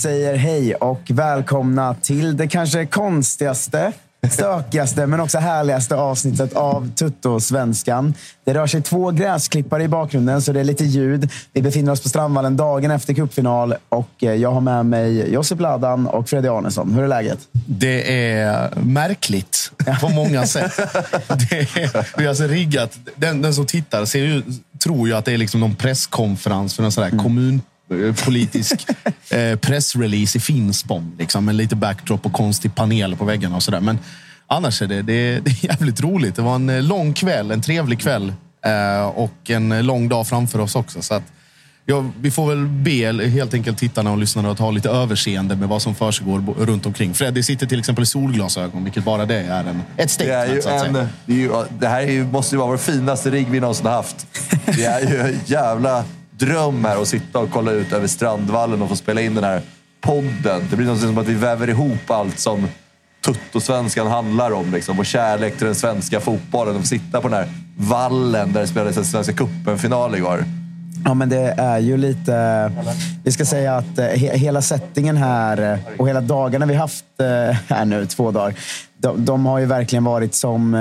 Säger hej och välkomna till det kanske konstigaste, stökigaste men också härligaste avsnittet av Tutto-svenskan. Det rör sig två gräsklippare i bakgrunden, så det är lite ljud. Vi befinner oss på Strandvallen dagen efter cupfinal och eh, jag har med mig Josip Ladan och Freddy Arnesson. Hur är läget? Det är märkligt på många sätt. Det är, vi har alltså riggat. Den, den som tittar ser ju, tror ju att det är liksom någon presskonferens för en sån här kommunpolitisk eh, pressrelease i Finspång. Liksom, med lite backdrop och konstig panel på väggarna och sådär. Men annars är det, det, det är jävligt roligt. Det var en eh, lång kväll, en trevlig kväll eh, och en eh, lång dag framför oss också. Så att, Ja, vi får väl be helt enkelt tittarna och lyssnarna att ha lite överseende med vad som försiggår runt omkring. Freddy sitter till exempel i solglasögon, vilket bara det är en, ett Det, är ju statement. så att en, säga. det, är ju, det här är ju, måste ju vara vår finaste rigg vi någonsin haft. Det är ju jävla dröm här att sitta och kolla ut över Strandvallen och få spela in den här podden. Det blir något som att vi väver ihop allt som Tuttosvenskan handlar om. Liksom. Vår kärlek till den svenska fotbollen. Och sitta på den här vallen där det spelades en Svenska cupen-final igår. Ja, men det är ju lite... Vi ska säga att eh, he, hela settingen här eh, och hela dagarna vi haft eh, här nu, två dagar, de, de har ju verkligen varit som,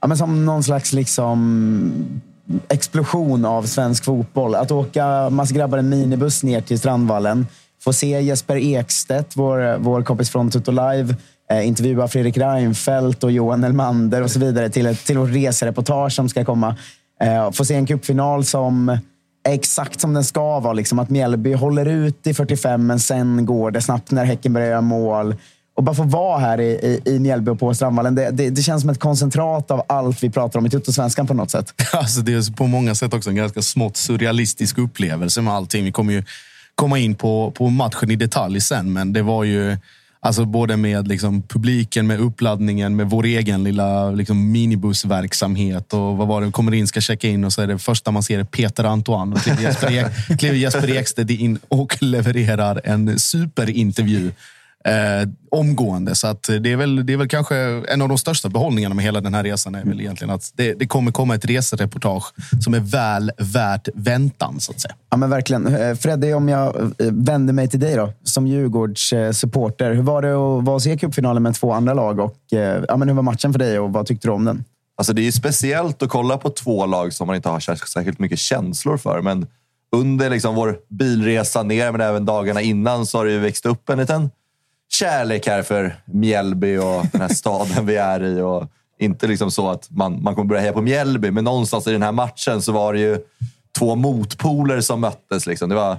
ja, men som någon slags liksom explosion av svensk fotboll. Att åka massa grabbar en minibuss ner till Strandvallen, få se Jesper Ekstedt, vår, vår kompis från Tutto Live, eh, intervjua Fredrik Reinfeldt och Johan Elmander och så vidare till, ett, till vårt resereportage som ska komma. Eh, få se en cupfinal som är exakt som den ska vara. Liksom, att Mjällby håller ut i 45, men sen går det snabbt när Häcken börjar göra mål. Och bara få vara här i, i, i Mjällby och på Strandvallen, det, det, det känns som ett koncentrat av allt vi pratar om i Tuttosvenskan på något sätt. Alltså det är på många sätt också en ganska smått surrealistisk upplevelse med allting. Vi kommer ju komma in på, på matchen i detalj sen, men det var ju alltså både med liksom publiken, med uppladdningen, med vår egen lilla liksom minibussverksamhet och vad var det? Kommer in, ska checka in och så är det första man ser är Peter Antoine och kliver Jesper, Ek, kliver Jesper Ekstedt in och levererar en superintervju. Eh, omgående. Så att det, är väl, det är väl kanske en av de största behållningarna med hela den här resan. är väl egentligen att det, det kommer komma ett resereportage som är väl värt väntan, så att säga. Ja, men verkligen. Eh, Freddy, om jag eh, vänder mig till dig då, som Djurgårds supporter. Hur var det att vara och se cupfinalen med två andra lag? Och, eh, ja, men hur var matchen för dig och vad tyckte du om den? Alltså det är ju speciellt att kolla på två lag som man inte har sär- särskilt mycket känslor för. Men under liksom vår bilresa ner, men även dagarna innan, så har det ju växt upp en liten kärlek här för Mjällby och den här staden vi är i. Och inte liksom så att man, man kommer börja heja på Mjällby, men någonstans i den här matchen så var det ju två motpoler som möttes. Liksom. Det var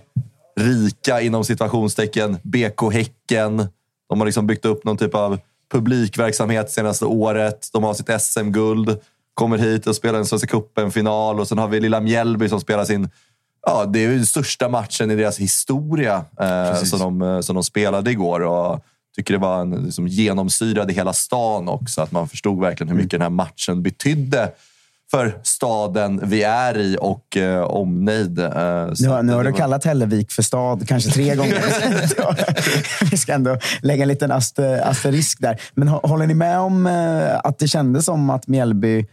rika, inom situationstecken, BK Häcken. De har liksom byggt upp någon typ av publikverksamhet senaste året. De har sitt SM-guld, kommer hit och spelar en Svenska cupen-final och sen har vi lilla Mjällby som spelar sin Ja, det är ju den största matchen i deras historia eh, som, de, eh, som de spelade igår. Och tycker det var en, liksom, genomsyrad i hela stan också. Att man förstod verkligen hur mycket den här matchen betydde för staden vi är i och eh, omnejd. Eh, Nu, har- nu har du var- kallat Hällevik för stad kanske tre gånger. Vi ska ändå lägga en liten aster, asterisk där. Men hå- håller ni med om eh, att det kändes som att Mjällby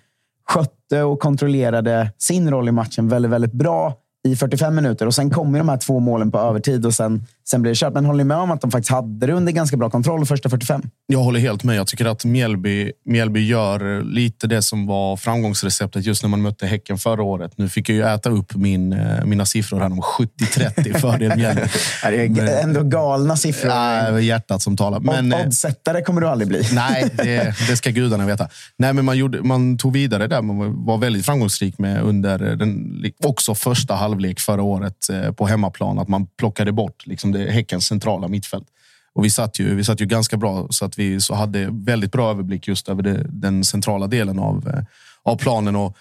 skötte och kontrollerade sin roll i matchen väldigt, väldigt bra i 45 minuter och sen kommer de här två målen på övertid och sen, sen blir det kört. Men håller ni med om att de faktiskt hade det under ganska bra kontroll första 45? Jag håller helt med. Jag tycker att Mjällby, Mjällby gör lite det som var framgångsreceptet just när man mötte Häcken förra året. Nu fick jag ju äta upp min, eh, mina siffror här om 70-30 fördel Mjällby. Det är Men- ändå galna siffror. Nej, hjärtat som talar. Men, eh, Oddsättare kommer du aldrig bli. Nej, det, det ska gudarna veta. Nej, men man, gjorde, man tog vidare där. Man var väldigt framgångsrik med under den, också första halvlek förra året eh, på hemmaplan. Att man plockade bort liksom det, Häckens centrala mittfält. Och vi satt ju, vi satt ju ganska bra så att vi så hade väldigt bra överblick just över det, den centrala delen av, eh, av planen. Och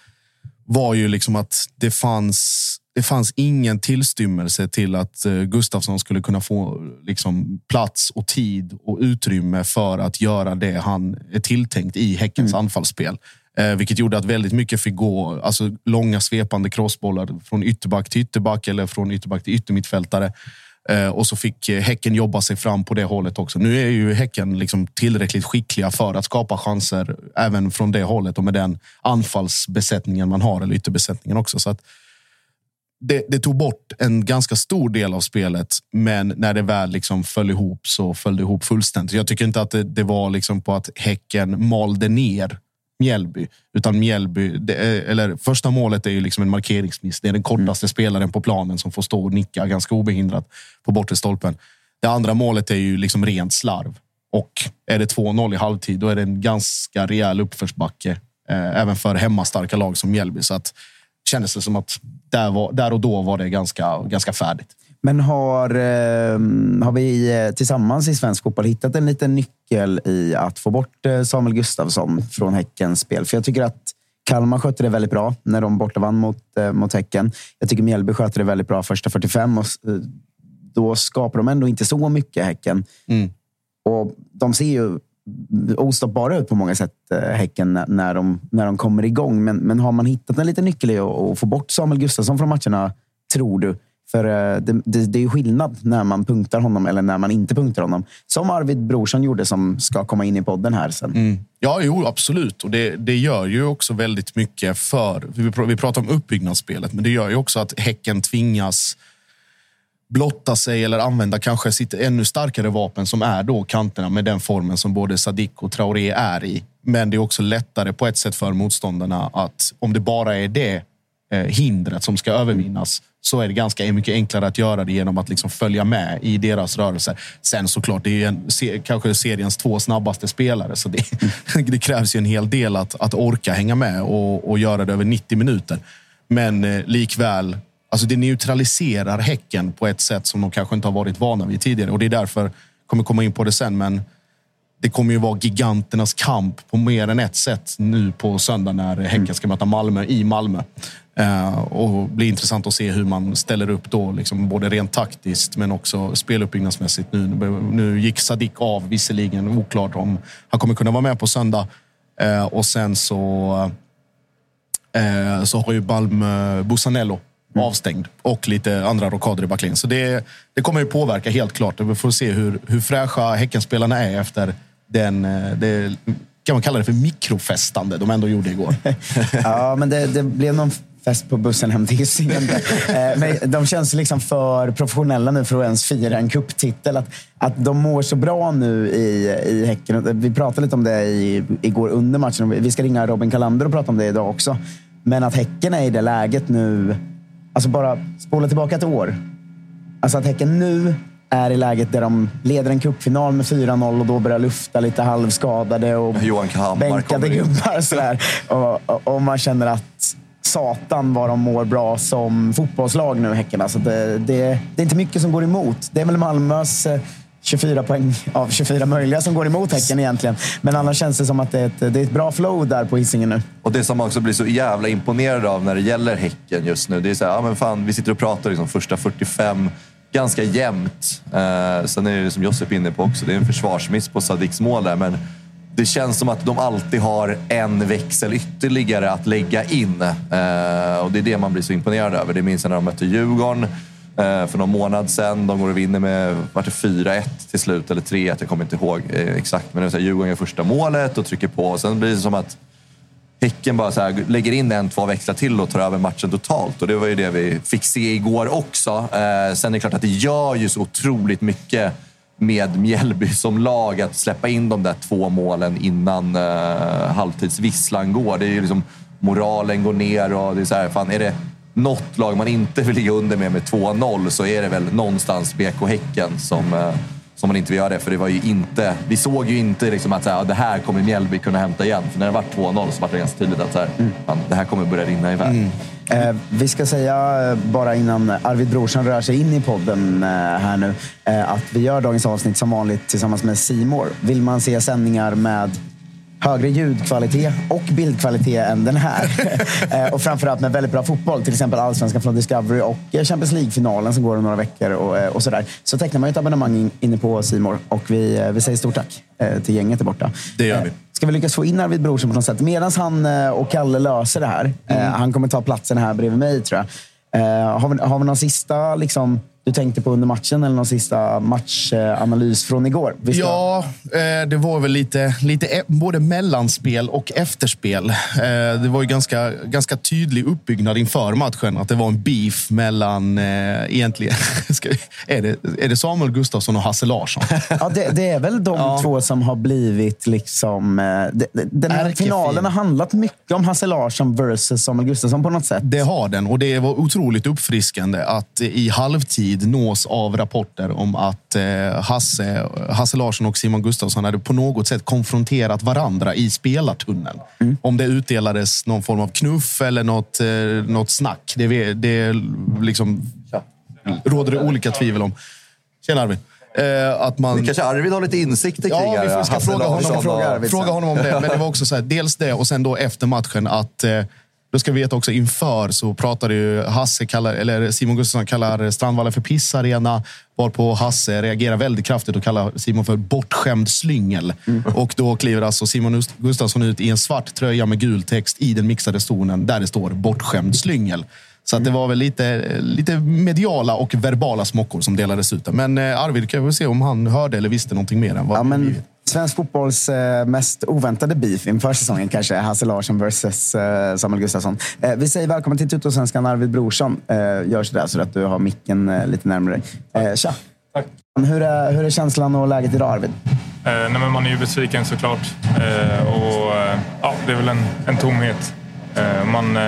var ju liksom att det fanns, det fanns ingen tillstymmelse till att eh, Gustafsson skulle kunna få liksom, plats och tid och utrymme för att göra det han är tilltänkt i Häckens anfallsspel. Eh, vilket gjorde att väldigt mycket fick gå alltså, långa svepande crossbollar från ytterback till ytterback eller från ytterback till yttermittfältare. Eh, och så fick eh, Häcken jobba sig fram på det hållet också. Nu är ju Häcken liksom tillräckligt skickliga för att skapa chanser även från det hållet och med den anfallsbesättningen man har, eller ytterbesättningen också. Så att det, det tog bort en ganska stor del av spelet, men när det väl liksom föll ihop så föll det ihop fullständigt. Jag tycker inte att det, det var liksom på att Häcken malde ner Mjällby, utan Mjällby, det eller första målet är ju liksom en markeringsmiss. Det är den kortaste spelaren på planen som får stå och nicka ganska obehindrat på bortre stolpen. Det andra målet är ju liksom rent slarv. Och är det 2-0 i halvtid, då är det en ganska rejäl uppförsbacke. Eh, även för hemmastarka lag som Mjällby. Så att kändes det som att där, var, där och då var det ganska, ganska färdigt. Men har, eh, har vi eh, tillsammans i svensk fotboll hittat en liten nyckel i att få bort eh, Samuel Gustafsson från Häckens spel? För jag tycker att Kalmar skötte det väldigt bra när de borta vann mot, eh, mot Häcken. Jag tycker Mjällby skötte det väldigt bra första 45 och då skapar de ändå inte så mycket Häcken. Mm. Och de ser ju ostoppbara ut på många sätt, Häcken, när- de, när de kommer igång. Men, men har man hittat en liten nyckel i att, att få bort Samuel Gustafsson från matcherna, tror du? För eh, det, det, det är ju skillnad när man punktar honom eller när man inte punktar honom. Som Arvid Brorsson gjorde, som ska komma in i podden här sen. Mm. Ja, jo, absolut. Och det, det gör ju också väldigt mycket för... Vi, pr- vi pratar om uppbyggnadsspelet, men det gör ju också att Häcken tvingas blotta sig eller använda kanske sitt ännu starkare vapen som är då kanterna med den formen som både Sadik och Traoré är i. Men det är också lättare på ett sätt för motståndarna att om det bara är det eh, hindret som ska övervinnas så är det ganska mycket enklare att göra det genom att liksom följa med i deras rörelser. Sen såklart, det är ju en, kanske seriens två snabbaste spelare så det, det krävs ju en hel del att, att orka hänga med och, och göra det över 90 minuter. Men eh, likväl, alltså det neutraliserar Häcken på ett sätt som de kanske inte har varit vana vid tidigare och det är därför, kommer komma in på det sen, men det kommer ju vara giganternas kamp på mer än ett sätt nu på söndag när Häcken ska möta Malmö i Malmö. Eh, och blir intressant att se hur man ställer upp då, liksom både rent taktiskt men också speluppbyggnadsmässigt. Nu, nu gick Sadik av visserligen, oklart om han kommer kunna vara med på söndag. Eh, och sen så, eh, så har ju Malmö Busanello avstängd och lite andra rockader i backlinjen. Så det, det kommer ju påverka helt klart. Vi får se hur, hur fräscha Häckenspelarna är efter den, det, kan man kalla det för mikrofestande de ändå gjorde igår. Ja, men det, det blev någon fest på bussen hem till Hisingen. Eh, Men de känns liksom för professionella nu för att ens fira en kupptitel. Att, att de mår så bra nu i, i Häcken. Vi pratade lite om det i, igår under matchen. Vi ska ringa Robin Kalander och prata om det idag också. Men att Häcken är i det läget nu. Alltså bara spola tillbaka ett år. Alltså att Häcken nu är i läget där de leder en cupfinal med 4-0 och då börjar lufta lite halvskadade och Johan bänkade gubbar. Sådär. Och, och, och man känner att satan vad de mår bra som fotbollslag nu, Häcken. Alltså det, det, det är inte mycket som går emot. Det är väl Malmös eh, 24 poäng av 24 möjliga som går emot Häcken egentligen. Men annars känns det som att det är ett, det är ett bra flow där på Hisingen nu. Och det som man också blir så jävla imponerad av när det gäller Häcken just nu, det är så här, ja men fan, vi sitter och pratar liksom första 45, ganska jämnt. Eh, sen är det som Josef är inne på också, det är en försvarsmiss på Sadiks mål där, men det känns som att de alltid har en växel ytterligare att lägga in. Eh, och det är det man blir så imponerad över. Det minns jag när de mötte Djurgården eh, för någon månad sedan. De går och vinner med vart det 4-1 till slut, eller 3-1, jag kommer inte ihåg eh, exakt. Men det är så här, Djurgården gör första målet och trycker på. Och sen blir det som att Häcken bara så här, lägger in en, två växlar till och tar över matchen totalt. Och det var ju det vi fick se igår också. Eh, sen är det klart att det gör ju så otroligt mycket med Mjällby som lag att släppa in de där två målen innan eh, halvtidsvisslan går. Det är ju liksom, moralen går ner och det är så här, fan, är det något lag man inte vill ligga under med med 2-0 så är det väl någonstans BK Häcken som, eh, som man inte vill göra det. För det var ju inte, vi såg ju inte liksom att så här, ja, det här kommer Mjällby kunna hämta igen. För när det var 2-0 så var det ganska tydligt att så här, fan, det här kommer börja rinna iväg. Eh, vi ska säga eh, bara innan Arvid Brorsson rör sig in i podden eh, här nu eh, att vi gör dagens avsnitt som vanligt tillsammans med Simor. Vill man se sändningar med högre ljudkvalitet och bildkvalitet än den här. Eh, och framförallt med väldigt bra fotboll. Till exempel Allsvenskan från Discovery och eh, Champions League-finalen som går om några veckor. Och, eh, och sådär. Så tecknar man ett abonnemang in, inne på Simor och vi, vi säger stort tack till gänget där borta. Det gör vi. Ska vi lyckas få in Arvid Brorsson på något sätt? Medan han och Kalle löser det här. Mm. Han kommer ta platsen här bredvid mig tror jag. Har vi, har vi någon sista liksom, du tänkte på under matchen eller någon sista matchanalys från igår? Vi ska- Ja, eh, det var väl lite, lite e- både mellanspel och efterspel. Eh, det var ju ganska, ganska tydlig uppbyggnad inför matchen. Att det var en beef mellan, eh, egentligen, är, det, är det Samuel Gustafsson och Hasse Larsson? Ja, det, det är väl de Ja. två som har blivit liksom... de- de- Den här Ärkefin. finalen har handlat mycket om Hasse Larsson versus Samuel Gustafsson på något sätt. Det har den och det var otroligt uppfriskande att i halvtid nås av rapporter om att eh, Hasse, Hasse Larsson och Simon Gustafsson hade på något sätt konfronterat varandra i spelartunneln. Om det utdelades någon form av knuff eller något, eh, något snack. Det, det liksom, råder det olika tvivel om. Tjena Arvid. Eh, att man... Kanske Arvid har lite insikter kring Ja, vi får- ska fråga honom, fråga fråga honom om det. Men det var också så här, dels det och sen då efter matchen att då ska vi veta också inför så pratade ju Hasse, kallar, eller Simon Gustafsson kallar Strandvallen för pissarena. Varpå Hasse reagerar väldigt kraftigt och kallar Simon för bortskämd slyngel. Och då kliver alltså Simon Gustafsson ut i en svart tröja med gul text i den mixade stonen där det står bortskämd slyngel. Så att det var väl lite, lite mediala och verbala smockor som delades ut. Men eh, Arvid, kan vi se om han hörde eller visste någonting mer än vad Ja, men. Svensk fotbolls eh, mest oväntade beef inför säsongen kanske är Hasse Larsson versus eh, Samuel Gustafsson. Eh, vi säger välkommen till Tuttosvenskan Arvid Brorsson. Gör sådär så att du har micken lite närmare dig. Tja! Tack. Hur är, hur är känslan och läget idag Arvid? Eh, nej, men man är ju besviken såklart. Eh, och, eh, ja, det är väl en, en tomhet. Man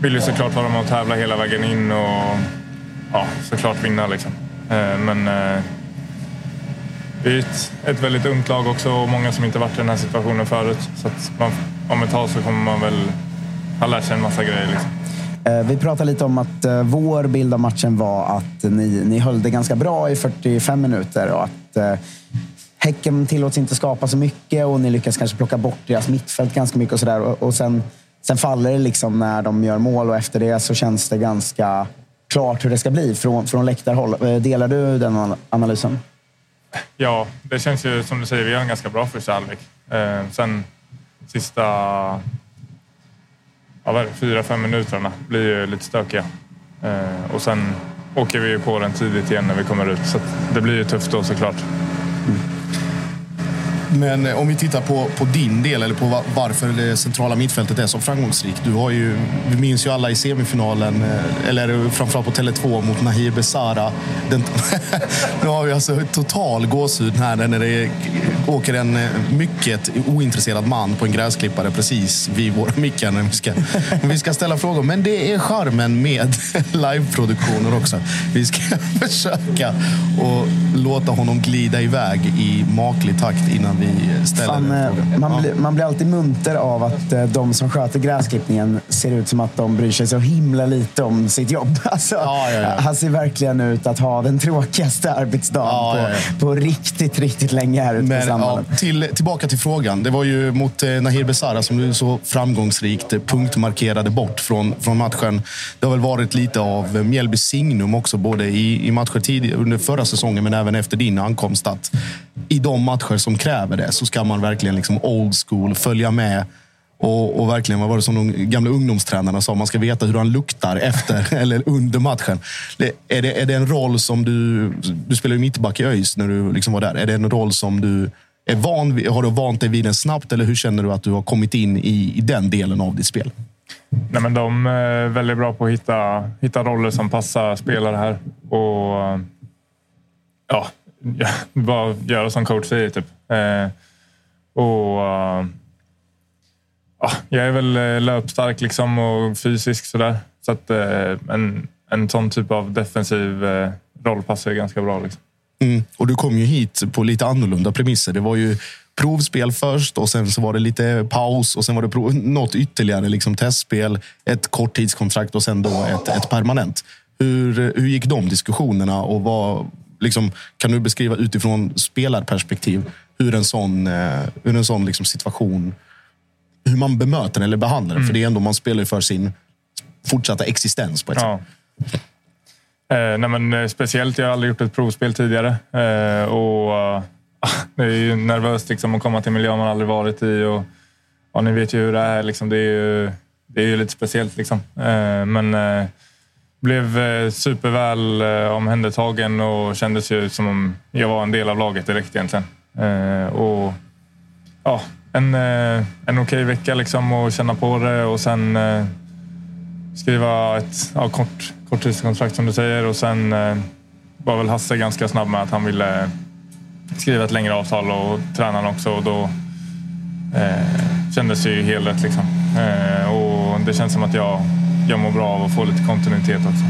vill ju såklart vara med och tävla hela vägen in och ja, såklart vinna. Liksom. Men eh, vi är ett, ett väldigt ungt lag också och många som inte varit i den här situationen förut. Så att man, om ett tag så kommer man väl ha lärt sig en massa grejer. Liksom. Eh, vi pratade lite om att eh, vår bild av matchen var att ni, ni höll det ganska bra i 45 minuter och att eh, Häcken tillåts inte skapa så mycket och ni lyckas kanske plocka bort deras mittfält ganska mycket och sådär. Och, och sen, sen faller det liksom när de gör mål och efter det så känns det ganska klart hur det ska bli från, från läktarhåll. Delar du den analysen? Ja, det känns ju som du säger, vi har en ganska bra första halvlek. Eh, sen sista ja, vad är det, fyra, fem minuterna blir ju lite stökiga. Eh, och sen åker vi ju på den tidigt igen när vi kommer ut. Så det blir ju tufft då såklart. Mm. Men eh, om vi tittar på, på din del, eller på varför det centrala mittfältet är så framgångsrikt. Du har ju, vi minns ju alla i semifinalen, eh, eller framförallt på Tele2 mot Nahir Besara. Den, nu har vi alltså total gåshud här när det åker en eh, mycket ointresserad man på en gräsklippare precis vid våra mickar när vi ska, vi ska ställa frågor. Men det är charmen med liveproduktioner också. Vi ska försöka och låta honom glida iväg i maklig takt innan vi ställer en eh, man, Ja. blir, man blir alltid munter av att eh, de som sköter gräsklippningen ser ut som att de bryr sig så himla lite om sitt jobb. Alltså, Ja, ja. Han ser verkligen ut att ha den tråkigaste arbetsdagen på, på riktigt, riktigt länge här ute på Men ja, Sandvallen. till, tillbaka till frågan. Det var ju mot eh, Nahir Besara som du så framgångsrikt eh, punktmarkerade bort från, från matchen. Det har väl varit lite av eh, Mjällby signum också, både i, i matcher tid, under förra säsongen men även efter din ankomst. Att I de matcher som kräver det så ska man verkligen liksom old school följa med. Och, och verkligen, vad var det som de gamla ungdomstränarna sa? Man ska veta hur han luktar efter eller under matchen. Är, det, är det en roll som du... Du spelade ju mittback i ÖIS när du liksom var där. Är det en roll som du är van vid? Har du vant dig vid den snabbt eller hur känner du att du har kommit in i, i den delen av ditt spel? Nej, men de eh, är väldigt bra på att hitta, hitta roller som passar spelare här. Och eh, ja, bara göra som coach säger. Typ. Eh, och eh, ja, Jag är väl eh, löpstark liksom och fysisk sådär. Så att eh, en, en sån typ av defensiv eh, roll passar ju ganska bra. Liksom. Mm. Och du kom ju hit på lite annorlunda premisser. Det var ju provspel först och sen så var det lite paus och sen var det prov, något ytterligare liksom testspel, ett korttidskontrakt och sen då ett, ett permanent. Hur, hur gick de diskussionerna och vad, liksom, kan du beskriva utifrån spelarperspektiv hur en sån, eh, hur en sån liksom situation, hur man bemöter den eller behandlar den? För det är ändå, man spelar för sin fortsatta existens på ett Ja. sätt. Eh, nej men, eh, speciellt, jag har aldrig gjort ett provspel tidigare. Eh, och, eh, det är ju nervöst liksom, att komma till en miljö man aldrig varit i. Och, ja, ni vet ju hur det är. Liksom, det, är ju, det är ju lite speciellt. Liksom. Eh, men blev superväl omhändertagen och kändes ju som om jag var en del av laget direkt egentligen. Eh, och, ja, en, eh, en okej vecka liksom och känna på det och sen eh, skriva ett ja, kort, korttidskontrakt som du säger och sen var väl Hasse ganska snabb med att han ville skriva ett längre avtal och tränaren också och då eh, kändes det ju helt rätt liksom. Eh, och det känns som att jag, jag mår bra av att få lite kontinuitet också.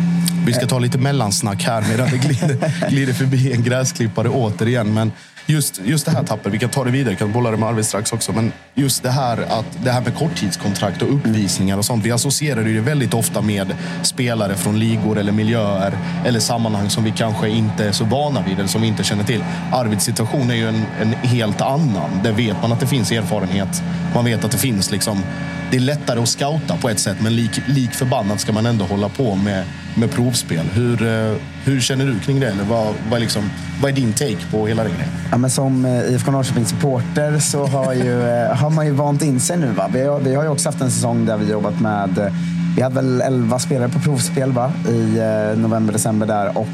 Vi ska ta lite mellansnack här medan vi glider, glider förbi en gräsklippare återigen. Men just, just det här tappet, vi kan ta det vidare, vi kan bolla det med Arvid strax också. Men just det här, att, det här med korttidskontrakt och uppvisningar och sånt. Vi associerar ju det väldigt ofta med spelare från ligor eller miljöer eller sammanhang som vi kanske inte är så vana vid eller som vi inte känner till. Arvids situation är ju en, en helt annan. Där vet man att det finns erfarenhet. Man vet att det finns liksom det är lättare att scouta på ett sätt, men lik, lik förbannat ska man ändå hålla på med, med provspel. Hur, eh, hur känner du kring det? Eller vad, vad, liksom, vad är din take på hela den grejen? Ja, men som eh, IFK Norrköpings supporter så har, ju, eh, har man ju vant in sig nu. Va? Vi, har, vi har ju också haft en säsong där vi jobbat med... Vi hade väl 11 spelare på provspel va? i november, december där. Och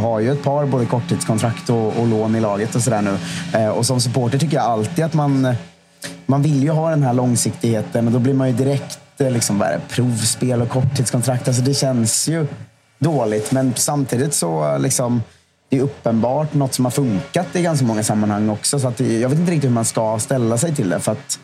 har ju ett par både korttidskontrakt och, och lån i laget och sådär nu. Och som supporter tycker jag alltid att man... Man vill ju ha den här långsiktigheten och då blir man ju direkt eh, liksom, det, provspel och korttidskontrakt. Alltså det känns ju dåligt. Men samtidigt så liksom det är uppenbart något som har funkat i ganska många sammanhang också. Så att det- jag vet inte riktigt hur man ska ställa sig till det. För, att,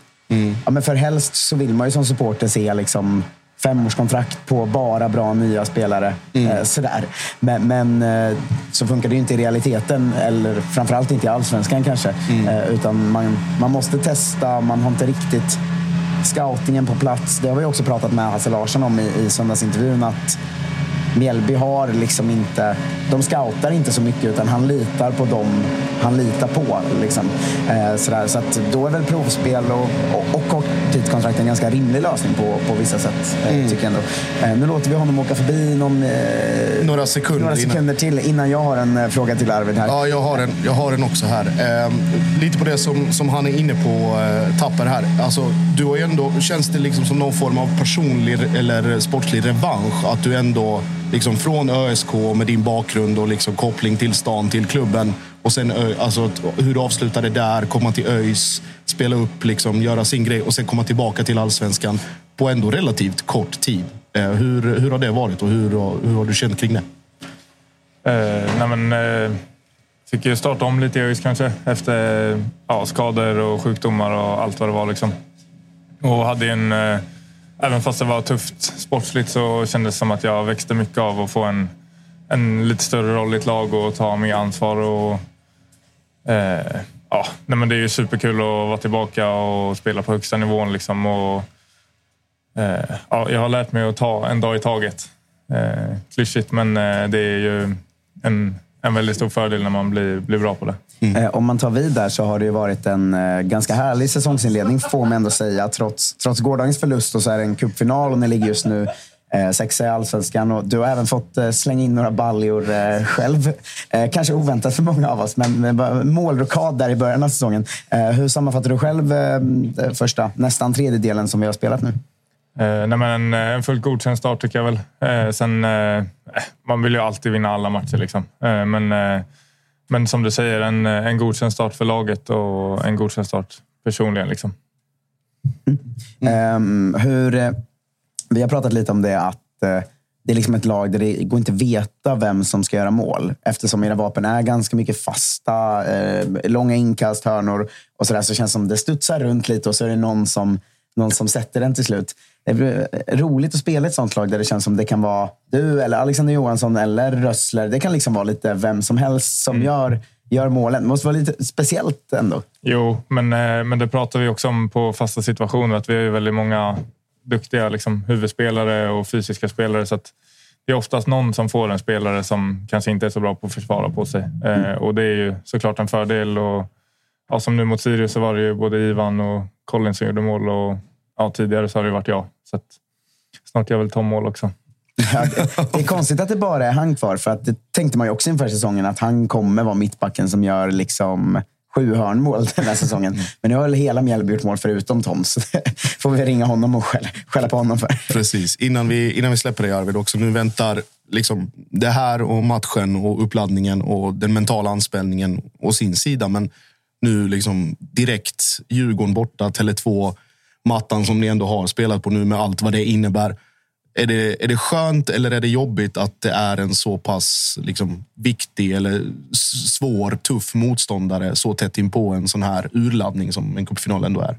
ja, men för helst så vill man ju som supporter se liksom femårskontrakt på bara bra nya spelare. Eh, sådär. Men, men eh, så funkar det ju inte i realiteten. Eller framförallt inte i allsvenskan kanske. Eh, utan man, man måste testa. Man har inte riktigt scoutingen på plats. Det har vi också pratat med Hasse Larsson om i, i söndagsintervjun. Att Mjällby har liksom inte... De scoutar inte så mycket utan han litar på dem han litar på. Liksom. Eh, sådär. Så att då är väl provspel och, och, och korttidskontrakt en ganska rimlig lösning på, på vissa sätt. Eh, tycker jag ändå. Eh, nu låter vi honom åka förbi någon, eh, Några sekunder några innan. sekunder till innan jag har en eh, fråga till Arvid här. Ja, jag har en, jag har en också här. Ehm, lite på det som, som han är inne på, eh, Tapper här. Alltså, du har ju ändå, känns det liksom som någon form av personlig eller sportslig revansch? Att du ändå, liksom från ÖSK med din bakgrund och liksom koppling till stan, till klubben och sen alltså, hur du avslutade där, komma till ÖIS, spela upp, liksom, göra sin grej och sen komma tillbaka till allsvenskan på ändå relativt kort tid. Eh, hur, hur har det varit och hur, har- hur har du känt kring det? Eh, nej men, eh, fick ju starta om lite i ÖIS kanske efter ja, skador och sjukdomar och allt vad det var. Liksom. Och hade en, eh, även fast det var tufft sportsligt så kändes det som att jag växte mycket av att få en, en lite större roll i ett lag och ta mer ansvar. Och, eh, ja, nej men det är ju superkul att vara tillbaka och spela på högsta nivån. Liksom, och, eh, ja, jag har lärt mig att ta en dag i taget. Eh, klyschigt, men eh, det är ju en, en väldigt stor fördel när man blir, blir bra på det. Eh, Om man tar vid där så har det ju varit en eh, ganska härlig säsongsinledning får man ändå säga. Trots, trots gårdagens förlust och så är det en cupfinal och ni ligger just nu eh, sexa i allsvenskan. Och du har även fått eh, slänga in några baljor eh, själv. Eh, kanske oväntat för många av oss, men, men målrokad där i början av säsongen. Eh, hur sammanfattar du själv eh, första, nästan tredjedelen som vi har spelat nu? Eh, nej, men en, en fullt godkänd start tycker jag väl. Eh, sen, eh, eh, man vill ju alltid vinna alla matcher. Liksom. Eh, men, eh, men som du säger, en, eh, en godkänd start för laget och en godkänd start personligen. Liksom. Mm. Ehm, hur, vi har pratat lite om det att det är liksom ett lag där det går inte veta vem som ska göra mål. Eftersom era vapen är ganska mycket fasta, långa inkast, hörnor och sådär. Så känns det som det studsar runt lite och så är det någon som, någon som sätter den till slut. Det är roligt att spela ett sånt lag där det känns som det kan vara du eller Alexander Johansson eller Rössler. Det kan liksom vara lite vem som helst som gör, gör målen. Det måste vara lite speciellt ändå. Jo, men, eh, men det pratar vi också om på fasta situationer. Att vi har ju väldigt många duktiga liksom, huvudspelare och fysiska spelare. Så att det är oftast någon som får en spelare som kanske inte är så bra på att försvara på sig. Eh, och det är ju såklart en fördel. Och, ja, som nu mot Sirius så var det ju både Ivan och Colin som gjorde mål. Och ja, tidigare så har det varit jag. Så att, snart gör jag väl Tom mål också. Ja, det, det är konstigt att det bara är han kvar. För att det tänkte man ju också inför säsongen att han kommer vara mittbacken som gör liksom sju hörnmål den här säsongen. Men nu har väl hela Mjällby gjort mål förutom Tom. Så får vi ringa honom och skälla, skälla på honom för. Precis. Innan vi, innan vi släpper dig Arvid också. Nu väntar liksom det här och matchen och uppladdningen och den mentala anspänningen å sin sida. Men nu liksom direkt Djurgården borta, Tele2, mattan som ni ändå har spelat på nu med allt vad det innebär. Är det, är det skönt eller är det jobbigt att det är en så pass liksom, viktig eller svår, tuff motståndare så tätt in på en sån här urladdning som en cupfinal ändå är?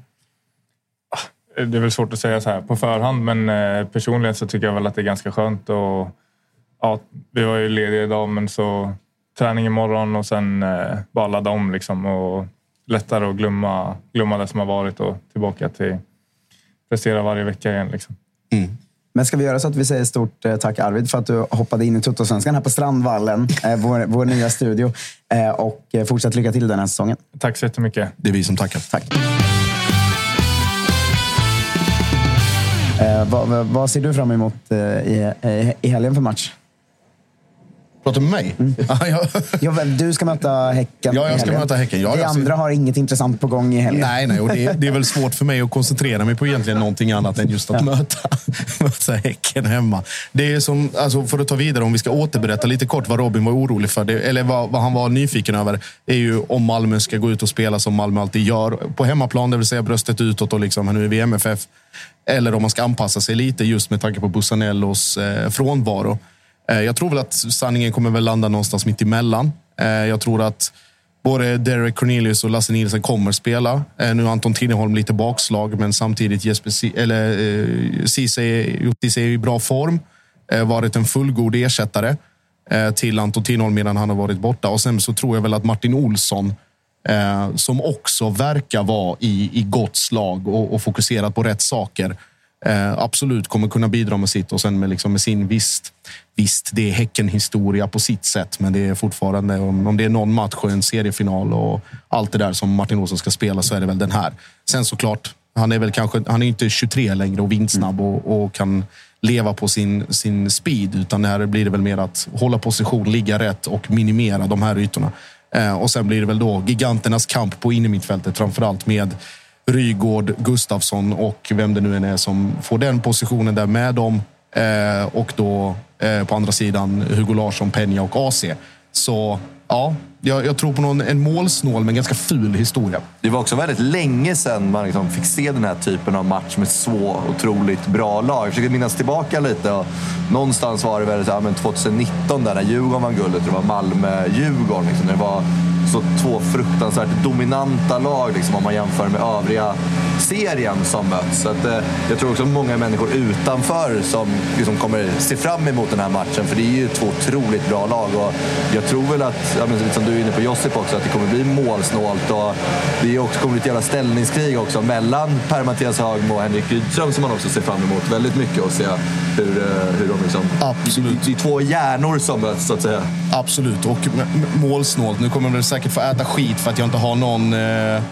Ah, det är väl svårt att säga så här på förhand, men eh, personligen så tycker jag väl att det är ganska skönt. Och, ja, vi var ju lediga idag, men så träning imorgon och sen eh, bara ladda om. Liksom, och lättare att glömma, glömma det som har varit och tillbaka till prestera varje vecka igen. Liksom. Men ska vi göra så att vi säger stort eh, tack Arvid för att du hoppade in i Tuttosvenskan här på Strandvallen, eh, vår, vår nya studio. Eh, och fortsatt lycka till den här säsongen. Tack så jättemycket. Det är vi som tackar. Tack. Eh, vad, vad, ser du fram emot eh, i, i helgen för match? Pratar du med mig? Ja, jag- Ja, väl, du ska möta Häcken Ja, jag ska möta Häcken. Ja, ser- andra har inget intressant på gång i helgen. Nej, nej. Och det, det är väl svårt för mig att koncentrera mig på egentligen någonting annat än just att möta, möta Häcken hemma. Det är som, alltså för att ta vidare, om vi ska återberätta lite kort vad Robin var orolig för, det, eller vad, vad han var nyfiken över, är ju om Malmö ska gå ut och spela som Malmö alltid gör. På hemmaplan, det vill säga bröstet utåt och liksom, nu är vi MFF. Eller om man ska anpassa sig lite just med tanke på Bussanellos eh, frånvaro. Eh, jag tror väl att sanningen kommer väl landa någonstans mitt emellan. Eh, jag tror att Både Derek Cornelius och Lasse Nielsen kommer spela. Eh, nu har Anton Tinnerholm lite bakslag, men samtidigt Jesper eller, Ceesay är- i bra form. Varit en fullgod ersättare till Anton Tinnerholm medan han har varit borta. Och sen så tror jag väl att Martin Olsson, som också verkar vara i, i gott slag och, och fokuserat på rätt saker, eh, absolut kommer kunna bidra med sitt och sen med, liksom, med sin visst. Visst, det är Häcken-historia på sitt sätt, men det är fortfarande om, om det är någon match och en seriefinal och allt det där som Martin Olsson ska spela så är det väl den här. Sen såklart, han är väl kanske han är inte 23 längre och vindsnabb och, och kan leva på sin, sin speed, utan här blir det väl mer att hålla position, ligga rätt och minimera de här ytorna. Eh, och sen blir det väl då giganternas kamp på innermittfältet, framförallt med Rygård, Gustafsson och vem det nu än är som får den positionen där med dem. Eh, och då eh, på andra sidan Hugo Larsson, Peña och AC. Så Ja, jag, jag tror på någon, en målsnål men ganska ful historia. Det var också väldigt länge sedan man liksom fick se den här typen av match med så otroligt bra lag. Jag försöker minnas tillbaka lite. Och någonstans var det väl ja, men 2019 där när Djurgården vann guldet. Det var Malmö-Djurgården. Liksom, det var så två fruktansvärt dominanta lag liksom, om man jämför med övriga serien som möts. Så att, eh, jag tror också många människor utanför som liksom kommer se fram emot den här matchen. För det är ju två otroligt bra lag. Och jag tror väl att, ja, men, som du är inne på Josip också, att det kommer bli målsnålt. Och det är också, kommer bli ett jävla ställningskrig också mellan Per-Mattias Högmo och Henrik Rydström som man också ser fram emot väldigt mycket. Och se hur, eh, hur de liksom... Absolut. Det är två hjärnor som möts, så att säga. Absolut, och målsnålt. Nu kommer jag väl säkert få äta skit för att jag inte har någon, eh,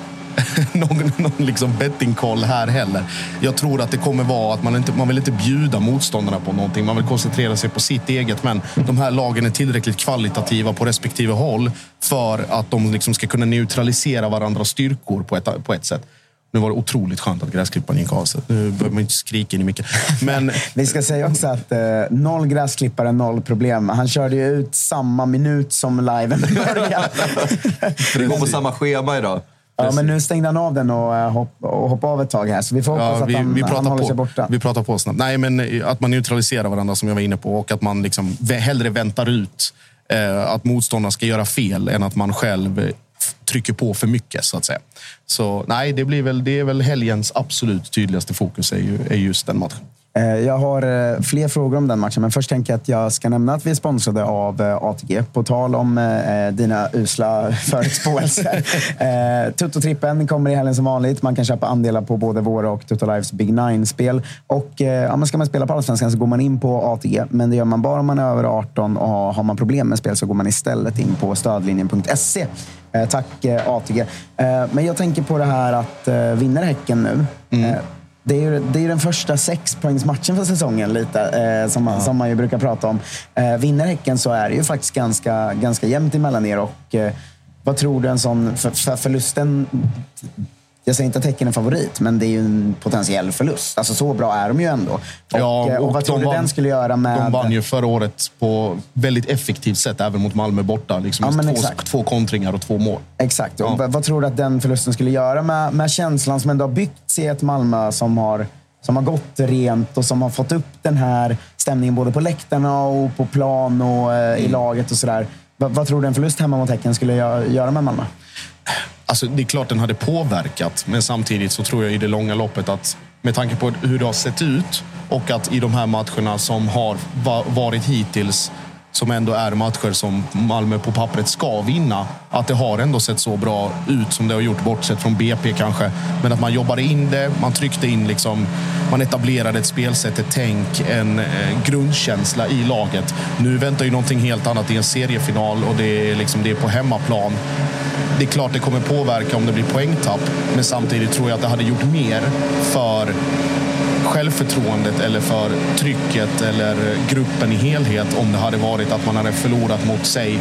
någon, någon liksom bettingkoll här heller. Jag tror att det kommer vara att man inte man vill inte bjuda motståndarna på någonting. Man vill koncentrera sig på sitt eget. Men de här lagen är tillräckligt kvalitativa på respektive håll för att de liksom ska kunna neutralisera varandras styrkor på ett, på ett sätt. Nu var det otroligt skönt att gräsklipparen gick av sig. Nu behöver man inte skrika in i micken. Men Vi ska säga också att eh, noll gräsklippare, noll problem. Han körde ju ut samma minut som liven började. Vi går på samma schema idag. Ja, men nu stängde han av den och, eh, hopp, och hoppade av ett tag här. Så vi får hoppas Ja, att vi, han, vi, han pratar håller sig på, borta. vi pratar på snabbt. Nej, men eh, att man neutraliserar varandra som jag var inne på och att man liksom hellre väntar ut eh, att motståndarna ska göra fel än att man själv eh, trycker på för mycket så att säga. Så nej, det, blir väl, det är väl helgens absolut tydligaste fokus är, ju, är just den matchen. Eh, Jag har eh, fler frågor om den matchen, men först tänker jag att jag ska nämna att vi är sponsrade av eh, ATG. På tal om dina usla förutspåelser. Tutto-trippen kommer i helgen som vanligt. Man kan köpa andelar på både våra och Tutto Lives Big Nine-spel. Och ja, ska man spela på Allsvenskan så går man in på ATG. Men det gör man bara om man är över 18 och har- man problem med spel så går man istället in på stödlinjen.se. Tack ATG. Men jag tänker på det här att vinner Häcken nu eh, det är, ju, det är den första sexpoängsmatchen för säsongen lite, eh, som, man, som man ju brukar prata om. Eh, vinner Häcken så är det ju faktiskt ganska, ganska jämnt emellan er. Och, eh, vad tror du en sån... För, för förlusten... Jag säger inte att Häcken är favorit, men det är ju en potentiell förlust. Alltså så bra är de ju ändå. Och, Ja, eh, och, och vad tror du den skulle göra med... De vann ju förra året på väldigt effektivt sätt, även mot Malmö borta. Liksom Ja, två, två kontringar och två mål. Exakt. Ja. vad, vad tror du att den förlusten skulle göra med, med känslan som ändå har byggts i ett Malmö som har, som har gått rent och som har fått upp den här stämningen både på läktarna och på plan och eh, Mm. i laget och sådär. Vad, vad tror du en förlust hemma mot Häcken skulle gö- göra med Malmö? Alltså, det är klart den hade påverkat, men samtidigt så tror jag i det långa loppet att med tanke på hur det har sett ut och att i de här matcherna som har varit hittills som ändå är matcher som Malmö på pappret ska vinna. Att det har ändå sett så bra ut som det har gjort, bortsett från BP kanske. Men att man jobbade in det, man tryckte in liksom, man etablerade ett spelsätt, ett tänk, en eh, grundkänsla i laget. Nu väntar ju någonting helt annat i en seriefinal och det är, liksom, det är på hemmaplan. Det är klart det kommer påverka om det blir poängtapp, men samtidigt tror jag att det hade gjort mer för självförtroendet eller för trycket eller gruppen i helhet om det hade varit att man hade förlorat mot, säg,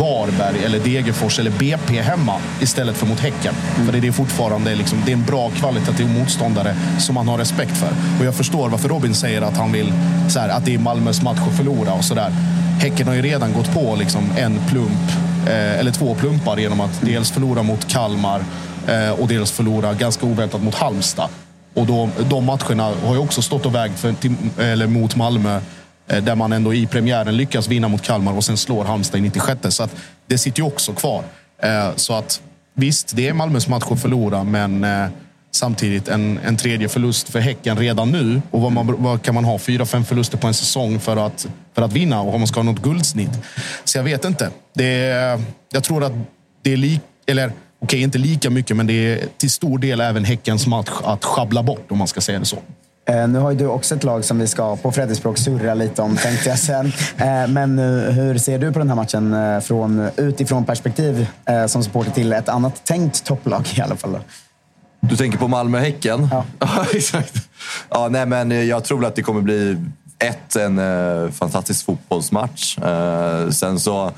Varberg eller Degerfors eller BP hemma istället för mot Häcken. För det är fortfarande liksom, det är en bra kvalitativ motståndare som man har respekt för. Och jag förstår varför Robin säger att han vill så här, att det är Malmös match att förlora och sådär. Häcken har ju redan gått på liksom en plump, eh, eller två plumpar genom att dels förlora mot Kalmar eh, och dels förlora ganska oväntat mot Halmstad. Och då, de matcherna har ju också stått och vägt för, till, eller mot Malmö eh, där man ändå i premiären lyckas vinna mot Kalmar och sen slår Halmstad i 96. Så att det sitter ju också kvar. Eh, så att visst, det är Malmös match att förlora, men eh, samtidigt en, en tredje förlust för Häcken redan nu. Och vad, man, vad kan man ha? Fyra, fem förluster på en säsong för att, för att vinna och om man ska ha något guldsnitt. Så jag vet inte. Det är, jag tror att det är lik, eller okej, inte lika mycket, men det är till stor del även Häckens match att schabbla bort, om man ska säga det så. Eh, nu har ju du också ett lag som vi ska på Fredriksspråk surra lite om, tänkte jag sen. Eh, men eh, hur ser du på den här matchen eh, från, utifrån perspektiv eh, som supporter till ett annat tänkt topplag i alla fall? Då? Du tänker på Malmö-Häcken? Ja. exakt. Ja, nej, men eh, jag tror att det kommer bli ett, en eh, fantastisk fotbollsmatch. Eh, sen så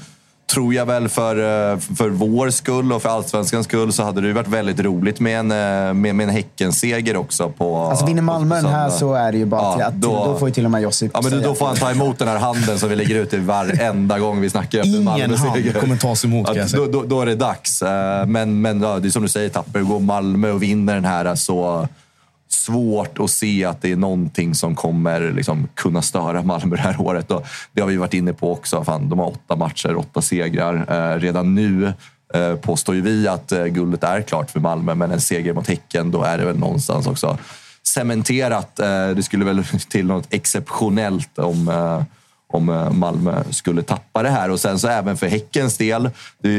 tror jag väl för, eh, för vår skull och för allsvenskans skull så hade det varit väldigt roligt med en, eh, med, med en Häcken-seger också. På, Alltså vinner Malmö den här så är det ju bara Ja, att då- då, får ju till och med Josip Ja, men då, då får han ta emot den här handen som vi lägger ut i varenda gång vi snackar efter Ingen Malmö-seger. hand kommer tas emot, kan jag säga. då, då, då är det dags. Eh, Men, men ja, det är som du säger, Tapper går Malmö och vinner den här så svårt att se att det är någonting som kommer liksom, kunna störa Malmö det här året. Och det har vi varit inne på också. Fan, de har åtta matcher, åtta segrar. Eh, redan nu eh, påstår ju vi att eh, guldet är klart för Malmö, men en seger mot Häcken, då är det väl någonstans också cementerat. Eh, det skulle väl till något exceptionellt om eh, om eh, Malmö skulle tappa det här. Och sen så även för Häckens del, det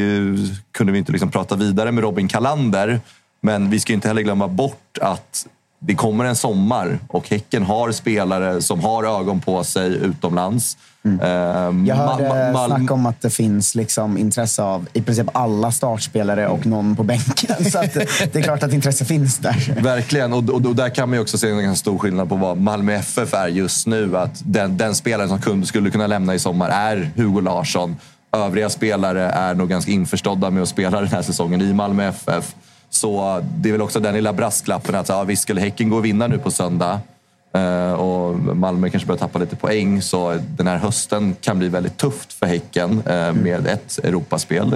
kunde vi inte liksom prata vidare med Robin Kalander. Men vi ska ju inte heller glömma bort att det kommer en sommar och Häcken har spelare som har ögon på sig utomlands. Eh, Mm. Jag Ma- hörde Ma- Mal- snack om att det finns liksom intresse av i princip alla startspelare och någon på bänken. Så det, är klart att intresse finns där. Verkligen, och, och, och där kan man också se en ganska stor skillnad på vad Malmö FF är just nu. Att den, den spelaren som kunde, skulle kunna lämna i sommar är Hugo Larsson. Övriga spelare är nog ganska införstådda med att spela den här säsongen i Malmö FF. Så det är väl också den lilla brasklappen att ja, visst skulle Häcken gå och vinna nu på söndag eh, och Malmö kanske börjar tappa lite poäng så den här hösten kan bli väldigt tufft för Häcken eh, med ett Europaspel,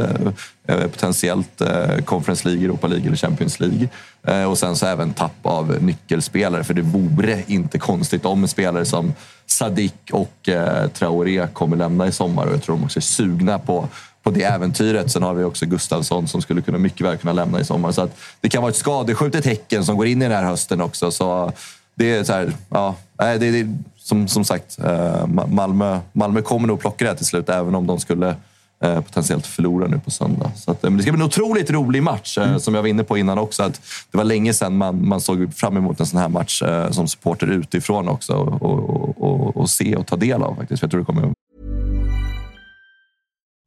eh, potentiellt Conference League, Europa League eller Champions League. Och sen så även tapp av nyckelspelare för det vore inte konstigt om spelare som Sadik och Traoré kommer lämna i sommar och jag tror de också är sugna på på det äventyret. Sen har vi också Gustavsson som skulle kunna mycket väl kunna lämna i sommar. Så att det kan vara ett skadeskjutet Häcken som går in i den här hösten också. Så det är så här, ja, det, är, som, som sagt, eh, Malmö, Malmö kommer nog plocka det här till slut även om de skulle eh, potentiellt förlora nu på söndag. Så att, eh, men det ska bli en otroligt rolig match mm. som jag var inne på innan också. Att det var länge sedan man, man såg fram emot en sån här match som supporter utifrån också och, och, och, och se och ta del av faktiskt. För jag tror det kommer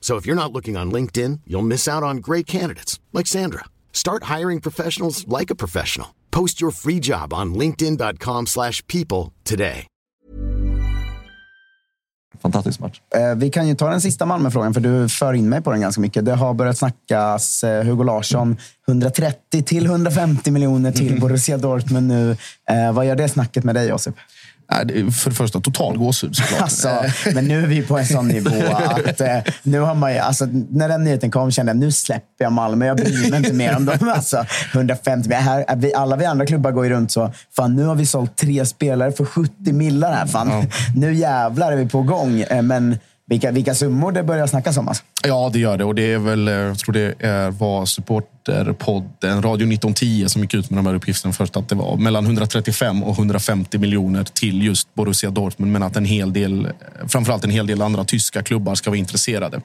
So if you're not looking on LinkedIn, you'll miss out on great candidates like Sandra. Start hiring professionals like a professional. Post your free job on linkedin.com/people slash people today. fantastisk match. Eh, Vi kan ju ta den sista Malmöfrågan, för du för in mig på den ganska mycket. Det har börjat snackas eh, Hugo Larsson 130 till 150 miljoner till Borussia Dortmund nu. Eh, vad gör det snacket med dig, Josip? För det första, total gåshud såklart. Alltså, men nu är vi på en sån nivå att eh, nu har man ju, alltså, när den nyheten kom kände jag nu släpper jag Malmö. Jag bryr mig inte mer om dem. Alltså, 150, men här, vi, alla vi andra klubbar går ju runt så. Fan, nu har vi sålt tre spelare för 70 millar här. Fan, Nu jävlar är vi på gång. Eh, Men vilka, vilka summor det börjar snackas om. Alltså. Ja, det gör det. Och det är väl, eh, jag tror det är, var supporterpodden Radio 1910 som gick ut med de här uppgifterna först. Att det var mellan 135 och 150 miljoner till just Borussia Dortmund. Men att en hel del, framförallt en hel del andra tyska klubbar ska vara intresserade.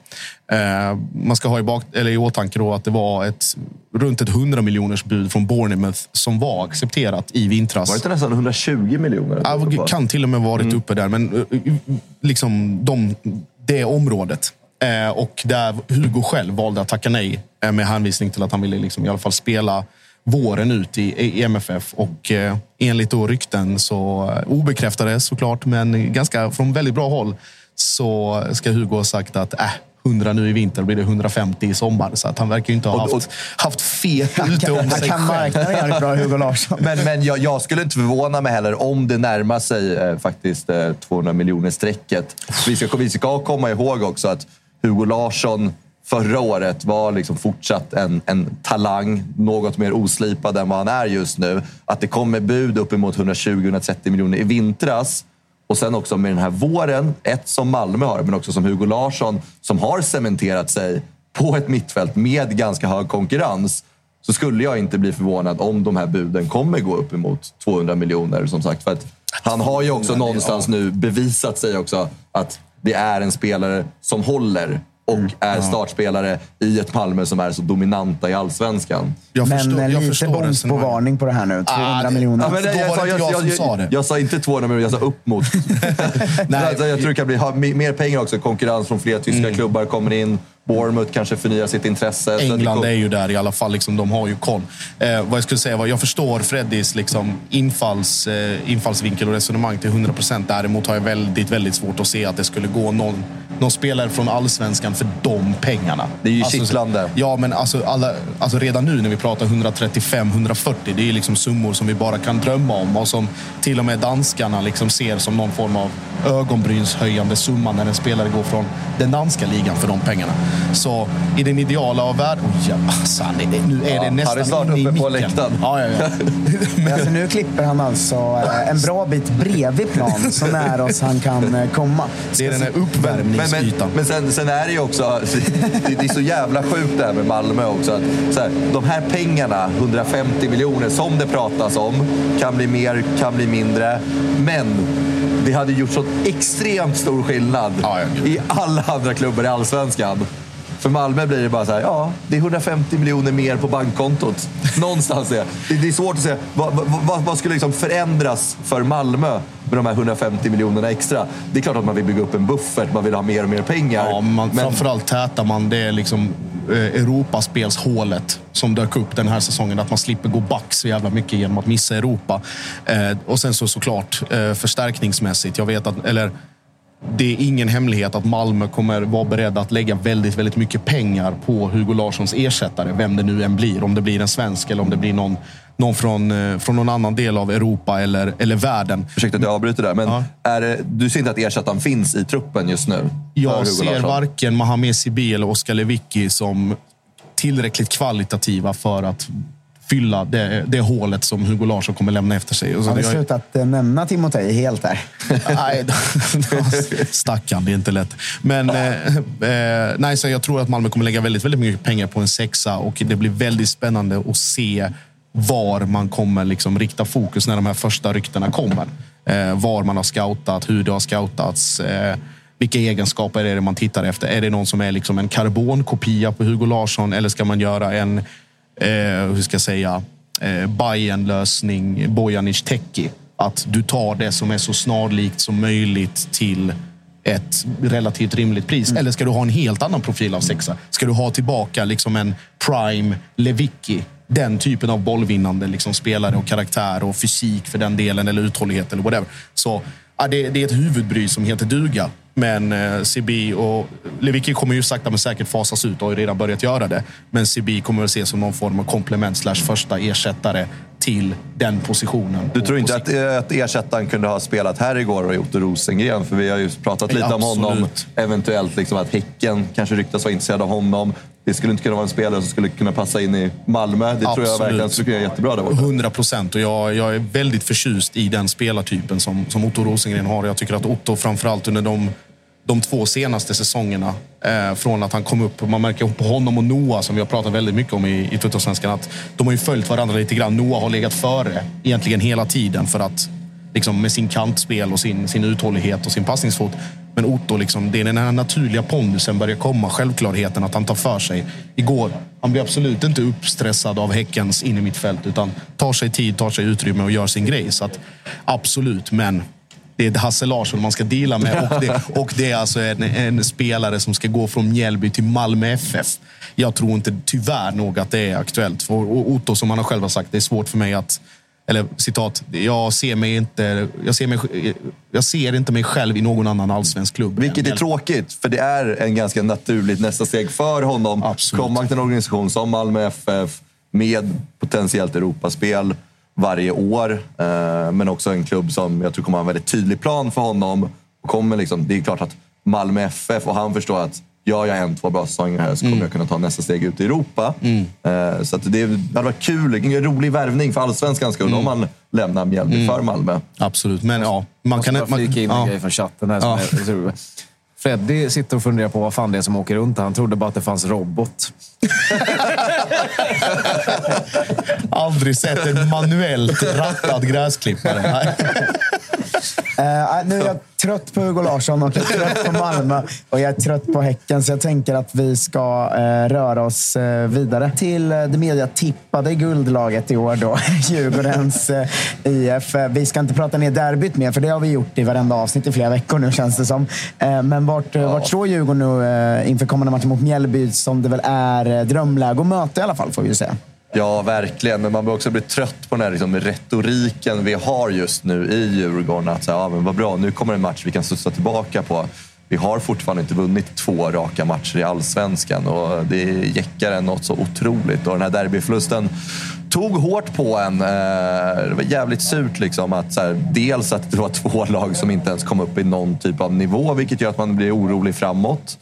Eh, man ska ha i, bak, eller i åtanke då att det var ett runt ett 100 miljoners bud från Bournemouth som var accepterat i vintras. Var det inte nästan 120 miljoner? Ja, kan till och med varit uppe där, men eh, liksom de, det området. Eh, och där Hugo själv valde att tacka nej eh, med hänvisning till att han ville liksom i alla fall spela våren ut i, MFF och eh, enligt då rykten så obekräftade såklart, men ganska från väldigt bra håll så ska Hugo ha sagt att äh, 100 nu i vinter blir det 150 i sommar. Så att han verkar ju inte ha haft, haft fet ute om Han sig kan själv. marknaden bra, Hugo Larsson. Men, men jag, jag skulle inte förvåna mig heller om det närmar sig eh, faktiskt eh, 200 miljoner strecket. Vi ska, vi ska komma ihåg också att Hugo Larsson förra året var liksom fortsatt en, en talang, något mer oslipad än vad han är just nu. Att det kommer bud uppemot 120-130 miljoner i vintras och sen också med den här våren, ett som Malmö har, men också som Hugo Larsson som har cementerat sig på ett mittfält med ganska hög konkurrens så skulle jag inte bli förvånad om de här buden kommer gå upp emot 200 miljoner. Som sagt, för att han har ju också någonstans nu bevisat sig också att det är en spelare som håller och är startspelare i ett Malmö som är så dominanta i allsvenskan. Jag Men förstår- jag lite bom på varning på det här nu. 200 det- miljoner. Ja, men det- var det inte jag som sa det. Jag sa inte 200 miljoner, jag sa upp mot. Nej. jag tror det kan bli ha, mer pengar också. Konkurrens från fler tyska Mm. klubbar kommer in. Bournemouth kanske förnyar sitt intresse. England är ju där i alla fall. Liksom, de har ju koll. Eh, vad jag skulle säga var, jag förstår Freddys liksom, infalls, eh, infallsvinkel och resonemang till 100 procent. Däremot har jag väldigt, väldigt svårt att se att det skulle gå någon, någon spelare från allsvenskan för de pengarna. Det är ju Alltså, kittlande. Ja, men alltså, alla, alltså redan nu när vi pratar 135-140, det är liksom summor som vi bara kan drömma om och som till och med danskarna liksom ser som någon form av ögonbrynshöjande summa när en spelare går från den danska ligan för de pengarna. Så i den ideala av världen... Oh, jävlar, nu är det Ja, nästan han är snart uppe på läktaren. Ja, ja, ja. Men alltså, nu klipper han alltså eh, en bra bit bredvid plan, så nära oss han kan eh, komma. Det är den här Men, men, uppvärmningsytan. men sen, sen är det ju också, det det är så jävla sjukt det här med Malmö också. Att, så här, de här pengarna, 150 miljoner som det pratas om, kan bli mer, kan bli mindre. Men det hade gjort så extremt stor skillnad Ja, i alla andra klubbar i Allsvenskan. För Malmö blir det bara så här, ja, det är 150 miljoner mer på bankkontot. Någonstans är det. Det är svårt att säga. Vad, vad, vad, skulle liksom förändras för Malmö med de här 150 miljonerna extra? Det är klart att man vill bygga upp en buffert, man vill ha mer och mer pengar. Ja, man, men Framförallt tätar man det liksom eh, Europaspelshålet som dök upp den här säsongen. Att man slipper gå back så jävla mycket genom att missa Europa. Eh, och sen så såklart eh, förstärkningsmässigt. Jag vet att, eller det är ingen hemlighet att Malmö kommer vara beredda att lägga väldigt, väldigt mycket pengar på Hugo Larssons ersättare. Vem det nu än blir. Om det blir en svensk eller om det blir någon, någon från, eh, från någon annan del av Europa eller, eller världen. Ursäkta att jag avbryter där, men Ja. är du ser inte att ersättaren finns i truppen just nu? Jag ser Larsson? varken Mohamed Sibi eller Oskar Lewicki som tillräckligt kvalitativa för att fylla det, det hålet som Hugo Larsson kommer lämna efter sig. Har vi jag- slutat eh, nämna Timotej helt där? Nej, stackarn, det är inte lätt. Men eh, eh, nej, så jag tror att Malmö kommer lägga väldigt, väldigt mycket pengar på en sexa och det blir väldigt spännande att se var man kommer liksom rikta fokus när de här första ryktena kommer. Eh, var man har scoutat, hur det har scoutats. Eh, vilka egenskaper är det man tittar efter? Är det någon som är liksom en karbonkopia på Hugo Larsson eller ska man göra en, hur ska jag säga, eh, Bayern-lösning, Bojanic Teki? Att du tar det som är så snarlikt som möjligt till ett relativt rimligt pris. Eller ska du ha en helt annan profil av sexa? Ska du ha tillbaka liksom en prime Lewicki? Den typen av bollvinnande liksom spelare och karaktär och fysik för den delen eller uthållighet eller whatever. Så ja, det, det är ett huvudbry som heter duga. Men eh, Sibi och Lewicki kommer ju sakta men säkert fasas ut och har ju redan börjat göra det. Men Sibi kommer att ses som någon form av komplement slash första ersättare till den positionen. Du tror inte att, eh, att ersättaren kunde ha spelat här igår och Otto Rosengren? För vi har ju pratat lite om honom. absolut. Eventuellt liksom att Häcken kanske ryktas vara intresserad av honom. Det skulle inte kunna vara en spelare som skulle kunna passa in i Malmö. Det tror jag Absolut. verkligen skulle kunna göra jättebra där borta. 100 procent. Och jag, jag är väldigt förtjust i den spelartypen som, som Otto Rosengren har. Jag tycker att Otto, framförallt under de, de två senaste säsongerna, eh, från att han kom upp. Man märker på honom och Noah, som vi har pratat väldigt mycket om i, i Tuttosvenskan, att de har ju följt varandra lite grann. Noah har legat före egentligen hela tiden för att liksom, med sin kantspel och sin, sin uthållighet och sin passningsfot. Men Otto, liksom, det är den här naturliga pondusen börjar komma. Självklarheten att han tar för sig. Igår, han blir absolut inte uppstressad av Häckens in i mitt fält utan tar sig tid, tar sig utrymme och gör sin grej. Så att, absolut, men det är Hasse Larsson man ska deala med. Och det, och det är alltså en, en spelare som ska gå från Mjällby till Malmö FF. Jag tror inte tyvärr nog att det är aktuellt. För Otto, som han har själv har sagt, det är svårt för mig att eller citat, jag ser, mig inte, jag, ser mig, jag ser inte mig själv i någon annan allsvensk klubb. Vilket är tråkigt, för det är en ganska naturligt nästa steg för honom. Absolut. Komma till en organisation som Malmö FF med potentiellt Europaspel varje år. Eh, men också en klubb som jag tror kommer ha en väldigt tydlig plan för honom. Och kommer liksom, det är klart att Malmö FF, och han förstår att gör jag en, två bra säsonger här så kommer Mm. jag kunna ta nästa steg ut i Europa. Eh, Så att det hade varit kul, en rolig värvning för allsvenskans skull om man lämnar Mjällby för Malmö. Absolut, men ja. Man kan, man, flika in en ja. grej från chatten här. Som Ja. jag. Freddy sitter och funderar på vad fan det är som åker runt. Han trodde bara att det fanns robot. Aldrig sett en manuellt rattad gräsklippare. Nej. Eh, nu är jag trött på Hugo Larsson och jag är trött på Malmö och jag är trött på Häcken. Så jag tänker att vi ska eh, röra oss eh, vidare till eh, det mediatippade guldlaget i år. Då, Djurgårdens IF. Vi ska inte prata ner derbyt mer, för det har vi gjort i varenda avsnitt i flera veckor nu känns det som. Men vart, ja. vart står Djurgården nu inför kommande matchen mot Mjällby som det väl är Eh, drömläge att möta i alla fall, får vi ju säga. Ja, verkligen. Men man börjar också bli trött på den här liksom, retoriken vi har just nu i Djurgården. Att säga, ja, men vad bra, nu kommer en match vi kan studsa tillbaka på. Vi har fortfarande inte vunnit två raka matcher i allsvenskan och det jäckar en något så otroligt. Och den här derbyförlusten tog hårt på en. Eh, det var jävligt surt liksom att så här, dels att det var två lag som inte ens kom upp i någon typ av nivå, vilket gör att man blir orolig framåt.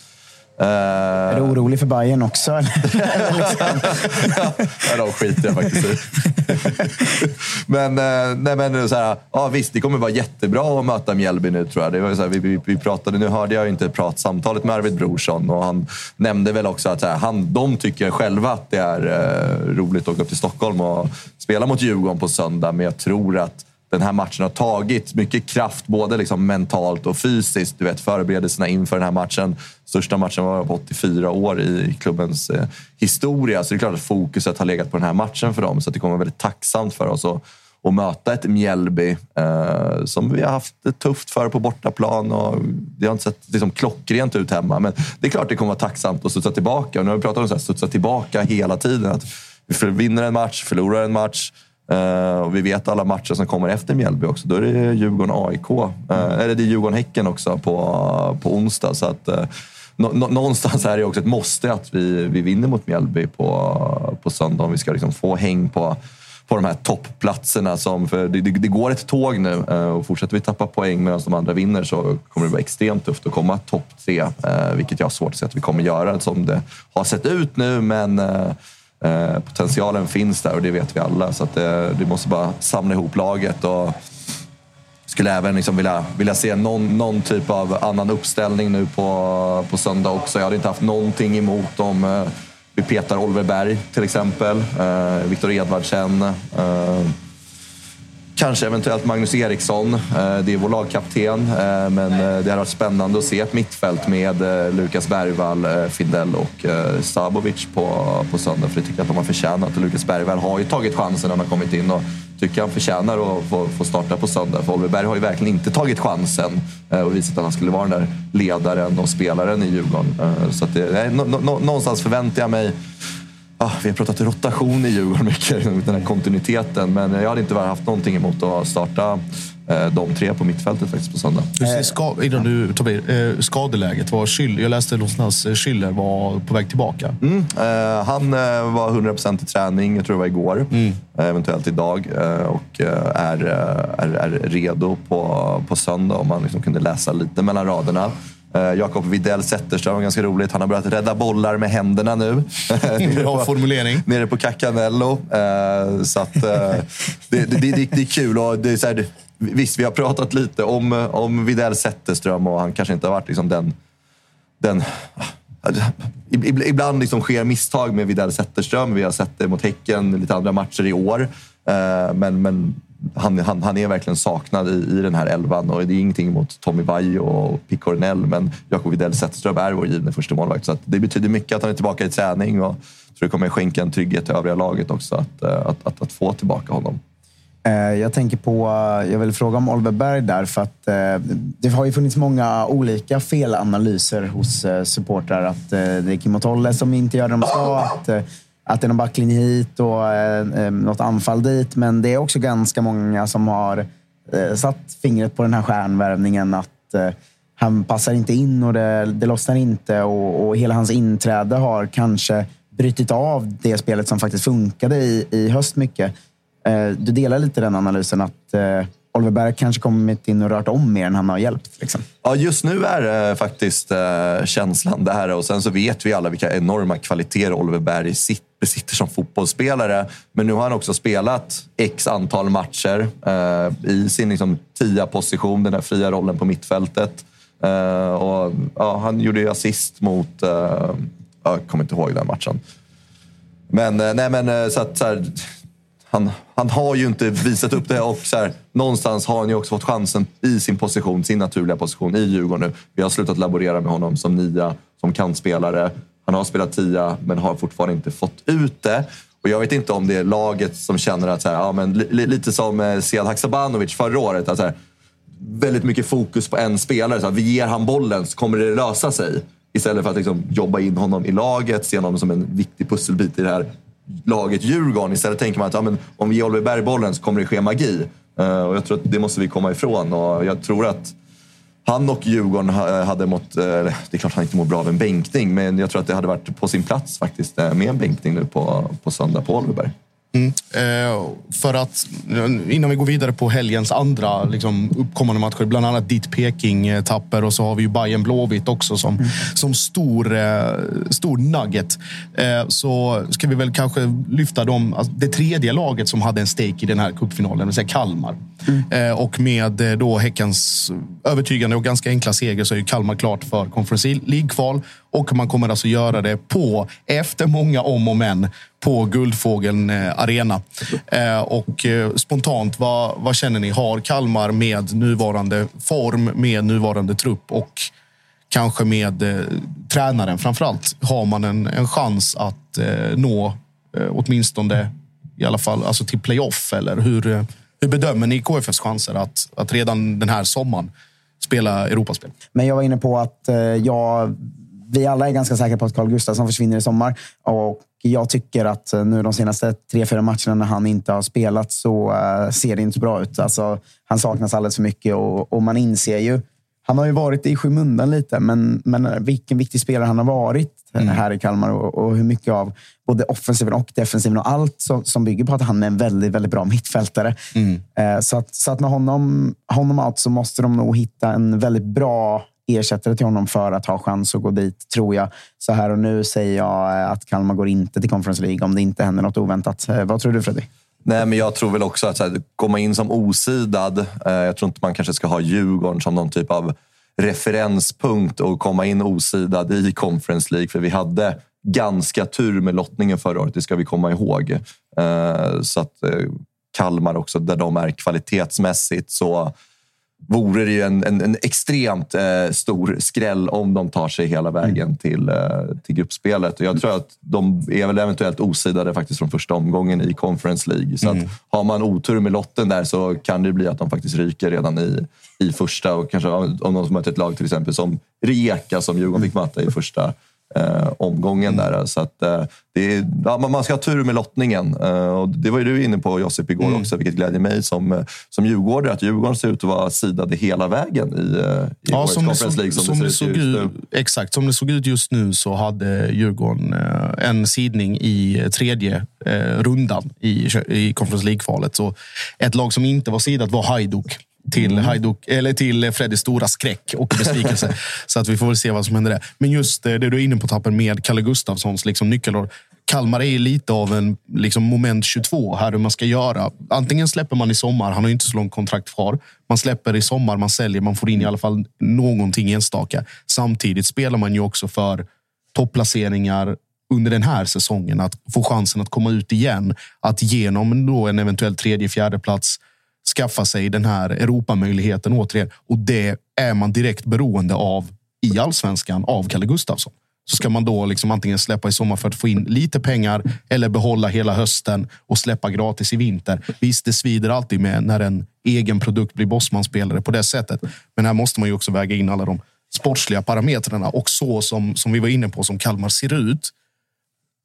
Eh, Är du orolig för Bayern också? Ja, de skiter jag faktiskt i. men, eh, nej, men så här, ja, visst, det kommer vara jättebra att möta Mjällby nu tror jag. Det var så här, vi, vi, vi pratade, nu hörde jag inte pratsamtalet med Arvid Brorsson och han nämnde väl också att så här, han, de tycker själva att det är eh, roligt att åka upp till Stockholm och spela mot Djurgården på söndag. Men jag tror att den här matchen har tagit mycket kraft, både liksom mentalt och fysiskt. Du vet, förberedelserna inför den här matchen. Största matchen var på 84 år i klubbens eh, historia. Så det är klart att fokuset har legat på den här matchen för dem. Så det kommer vara väldigt tacksamt för oss att, att möta ett Mjällby eh, som vi har haft det tufft för på bortaplan. Och det har inte sett liksom, klockrent ut hemma. Men det är klart det kommer vara tacksamt att studsa tillbaka. Och nu har vi pratat om att studsa tillbaka hela tiden. Att vi vinner en match, förlorar en match. Eh, och vi vet alla matcher som kommer efter Mjällby också. Då är det Djurgården-AIK. Uh, eller det är Djurgården-Häcken också på, på onsdag. Så att, eh, nå- nå- någonstans är det också ett måste att vi, vi vinner mot Mjällby på, på söndag om vi ska liksom få häng på, på de här toppplatserna. Som, för det, det, det går ett tåg nu eh, och fortsätter vi tappa poäng medan de andra vinner så kommer det vara extremt tufft att komma topp tre. eh, Vilket jag har svårt att se att vi kommer göra som det har sett ut nu. Men eh, Eh, Eh, potentialen finns där och det vet vi alla. Så att eh, det, det måste bara samla ihop laget. Och skulle även liksom vilja, vilja se någon, någon typ av annan uppställning nu på, på söndag också. Jag hade inte haft någonting emot om eh, vi petar Oliver Berg till exempel. Eh, Viktor Edvardsen. Kanske eventuellt Magnus Eriksson. Eh, det är vår lagkapten. Eh, men eh, det hade varit spännande att se ett mittfält med Lukas Bergvall, Findell och Sabovic på, på söndag. För det tycker jag att de har förtjänat. Och Lukas Bergvall har ju tagit chansen när han har kommit in och tycker han förtjänar att få, få starta på söndag. För Oliver Berg har ju verkligen inte tagit chansen och visat att han skulle vara den där ledaren och spelaren i Djurgården. Så att det, nej, någonstans förväntar jag mig Ah, vi har pratat rotation i Djurgården mycket, den här kontinuiteten. Men jag hade inte haft någonting emot att starta eh, de tre på mittfältet faktiskt på söndag. Hur ser ska, innan du tar vid, eh, skadeläget? Var Schüller, jag läste någonstans att Schüller var på väg tillbaka. Mm, eh, han eh, var 100% i träning, jag tror det var igår. Eh, eventuellt idag. Eh, och eh, är, eh, är, är redo på, på söndag om man liksom kunde läsa lite mellan raderna. Eh, Jakob Widell Zetterström ganska roligt. Han har börjat rädda bollar med händerna nu. Bra formulering. Nere på Cacanello. Eh, så att, eh, det, det, det, det är kul. Och det är så här, visst, vi har pratat lite om, om Widell Zetterström och han kanske inte har varit liksom den... den Ib- Ibland liksom sker misstag med Widell Zetterström. Vi har sett det mot Häcken, lite andra matcher i år. Men, men han, han, han är verkligen saknad i, i den här elvan. Och det är ingenting mot Tommy Vaiho och Pick Cornell, men Jakob Widell Zetterström är vår givne första målvakt. Så att det betyder mycket att han är tillbaka i träning och tror det kommer skänka en trygghet till övriga laget också att, eh, att, att, att få tillbaka honom. Eh, jag tänker på, eh, jag vill fråga om Oliver Berg där, för att det har ju funnits många olika felanalyser hos supportrar. Att det är Kim Tolle som inte gör det de ska, att, att det är någon backlinje hit och eh, eh, något anfall dit. Men det är också ganska många som har eh, satt fingret på den här stjärnvärvningen. Att eh, han passar inte in och det, det lossnar inte. Och, och hela hans inträde har kanske brutit av det spelet som faktiskt funkade i, i höst mycket. Eh, Du delar lite den analysen att eh, Oliver Berg kanske kommit in och rört om mer än han har hjälpt. Liksom. Ja, just nu är eh, eh, det faktiskt känslan där. Och sen så vet vi alla vilka enorma kvaliteter Oliver Berg besitter som fotbollsspelare. Men nu har han också spelat x antal matcher eh, i sin liksom, tia position, den här fria rollen på mittfältet. Och, ja, han gjorde ju assist mot... Jag kommer inte ihåg den matchen. Men, nej, men så att, så här, han, han har ju inte visat upp det och så här, någonstans har han ju också fått chansen i sin position, sin naturliga position i Djurgården nu. Vi har slutat laborera med honom som nia, som kantspelare. Han har spelat tia men har fortfarande inte fått ut det. Och jag vet inte om det är laget som känner att, så här, ja, men, li, lite som eh, Sead Haksabanovic förra året. Att, så här, väldigt mycket fokus på en spelare. Så här, vi ger han bollen så kommer det lösa sig. Istället för att liksom, jobba in honom i laget, se honom som en viktig pusselbit i det här laget Djurgården. Istället tänker man att ja, men, om vi ger Oliver Berg bollen så kommer det ske magi. Eh, och jag tror att det måste vi komma ifrån. Och jag tror att han och Djurgården eh, hade mått... Eh, det är klart han inte mår bra av en bänkning, men jag tror att det hade varit på sin plats faktiskt med en bänkning nu på, på söndag på Oliver Berg. Eh, för att innan vi går vidare på helgens andra liksom, uppkommande matcher, bland annat ditt Peking-tapper och så har vi ju Bayern Blåvitt också som, som stor, eh, stor nugget. Eh, så ska vi väl kanske lyfta dem, alltså, det tredje laget som hade en stake i den här cupfinalen, det vill säga Kalmar. Eh, och med då Häckens övertygande och ganska enkla seger så är ju Kalmar klart för Conference League-kval. Och man kommer alltså göra det på, efter många om och men, på Guldfågeln eh, Arena. Eh, och eh, spontant, vad, vad känner ni? Har Kalmar med nuvarande form, med nuvarande trupp och kanske med eh, tränaren framförallt, har man en, en chans att eh, nå eh, åtminstone i alla fall alltså till playoff? Eller hur, hur bedömer ni KFFs chanser att, att redan den här sommaren spela Europaspel? Men jag var inne på att eh, jag, vi alla är ganska säkra på att Carl Gustafsson försvinner i sommar. Och jag tycker att eh, nu de senaste tre, fyra matcherna när han inte har spelat så eh, ser det inte bra ut. Alltså, han saknas alldeles för mycket och, och man inser ju han har ju varit i skymundan lite, men, men vilken viktig spelare han har varit eh, här i Kalmar och, och hur mycket av både offensiven och defensiven och allt som, som bygger på att han är en väldigt, väldigt bra mittfältare. Eh, Så, att, så att med honom, honom out så måste de nog hitta en väldigt bra ersättare till honom för att ha chans att gå dit, tror jag. Så här och nu säger jag eh, att Kalmar går inte till Conference League om det inte händer något oväntat. Eh, vad tror du Fredrik? Nej, men jag tror väl också att så här, komma in som osidad. Eh, jag tror inte man kanske ska ha Djurgården som någon typ av referenspunkt och komma in osidad i Conference League. För vi hade ganska tur med lottningen förra året, det ska vi komma ihåg. Eh, så att eh, Kalmar också, där de är kvalitetsmässigt så vore det ju en, en, en extremt eh, stor skräll om de tar sig hela vägen till, eh, till gruppspelet. Och jag tror att de är väl eventuellt osidade faktiskt från första omgången i Conference League. Så att har man otur med lotten där så kan det bli att de faktiskt ryker redan i, i första. Och kanske om om de möter ett lag till exempel som Rijeka som Djurgården fick möta i första eh, omgången. Där. Så att, eh, det är, ja, man- ska ha tur med lottningen. Eh, och det var ju du inne på Josip igår också, vilket glädjer mig som, eh, som djurgårdare. Att Djurgården ser ut att vara sidade hela vägen i, eh, i årets som Conference League som, som det det såg ut exakt, som det såg ut just nu så hade Djurgården eh, en sidning i tredje rundan i, i Conference League-kvalet. Så ett lag som inte var sidat var Hajduk. Till, Mm. Hajduk, eller till Freddys stora skräck och besvikelse. så att vi får väl se vad som händer där. Men just eh, det du är inne på tappen med Kalle Gustafssons liksom, nyckelroll. Kalmar är lite av en liksom, moment 22 här hur man ska göra. Antingen släpper man i sommar, han har ju inte så långt kontrakt kvar. Man släpper i sommar, man säljer, man får in i alla fall någonting enstaka. Samtidigt spelar man ju också för topplaceringar under den här säsongen. Att få chansen att komma ut igen. Att genom då en eventuell tredje, fjärde plats skaffa sig den här Europamöjligheten återigen. Och det är man direkt beroende av i allsvenskan av Kalle Gustafsson. så ska man då liksom antingen släppa i sommar för att få in lite pengar eller behålla hela hösten och släppa gratis i vinter. Visst, det svider alltid med när en egen produkt blir bossmanspelare på det sättet. Men här måste man ju också väga in alla de sportsliga parametrarna och så som, som vi var inne på, som Kalmar ser ut.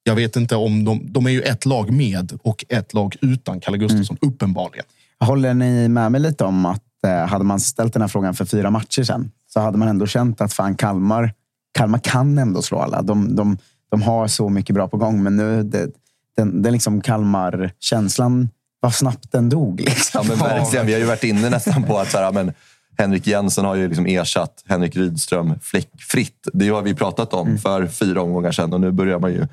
Jag vet inte om de, de är ju ett lag med och ett lag utan Kalle Gustafsson, uppenbarligen. Håller ni med mig lite om att eh, hade man ställt den här frågan för fyra matcher sedan så hade man ändå känt att fan Kalmar, Kalmar kan ändå slå alla. De, de, de har så mycket bra på gång, men nu det, den, den liksom Kalmar-känslan, vad snabbt den dog. Liksom. Ja, men verkligen. Vi har ju varit inne nästan på att så här, men Henrik Jensen har ju liksom ersatt Henrik Rydström fläckfritt. Det har vi pratat om Mm. för fyra omgångar sedan och nu börjar man ju...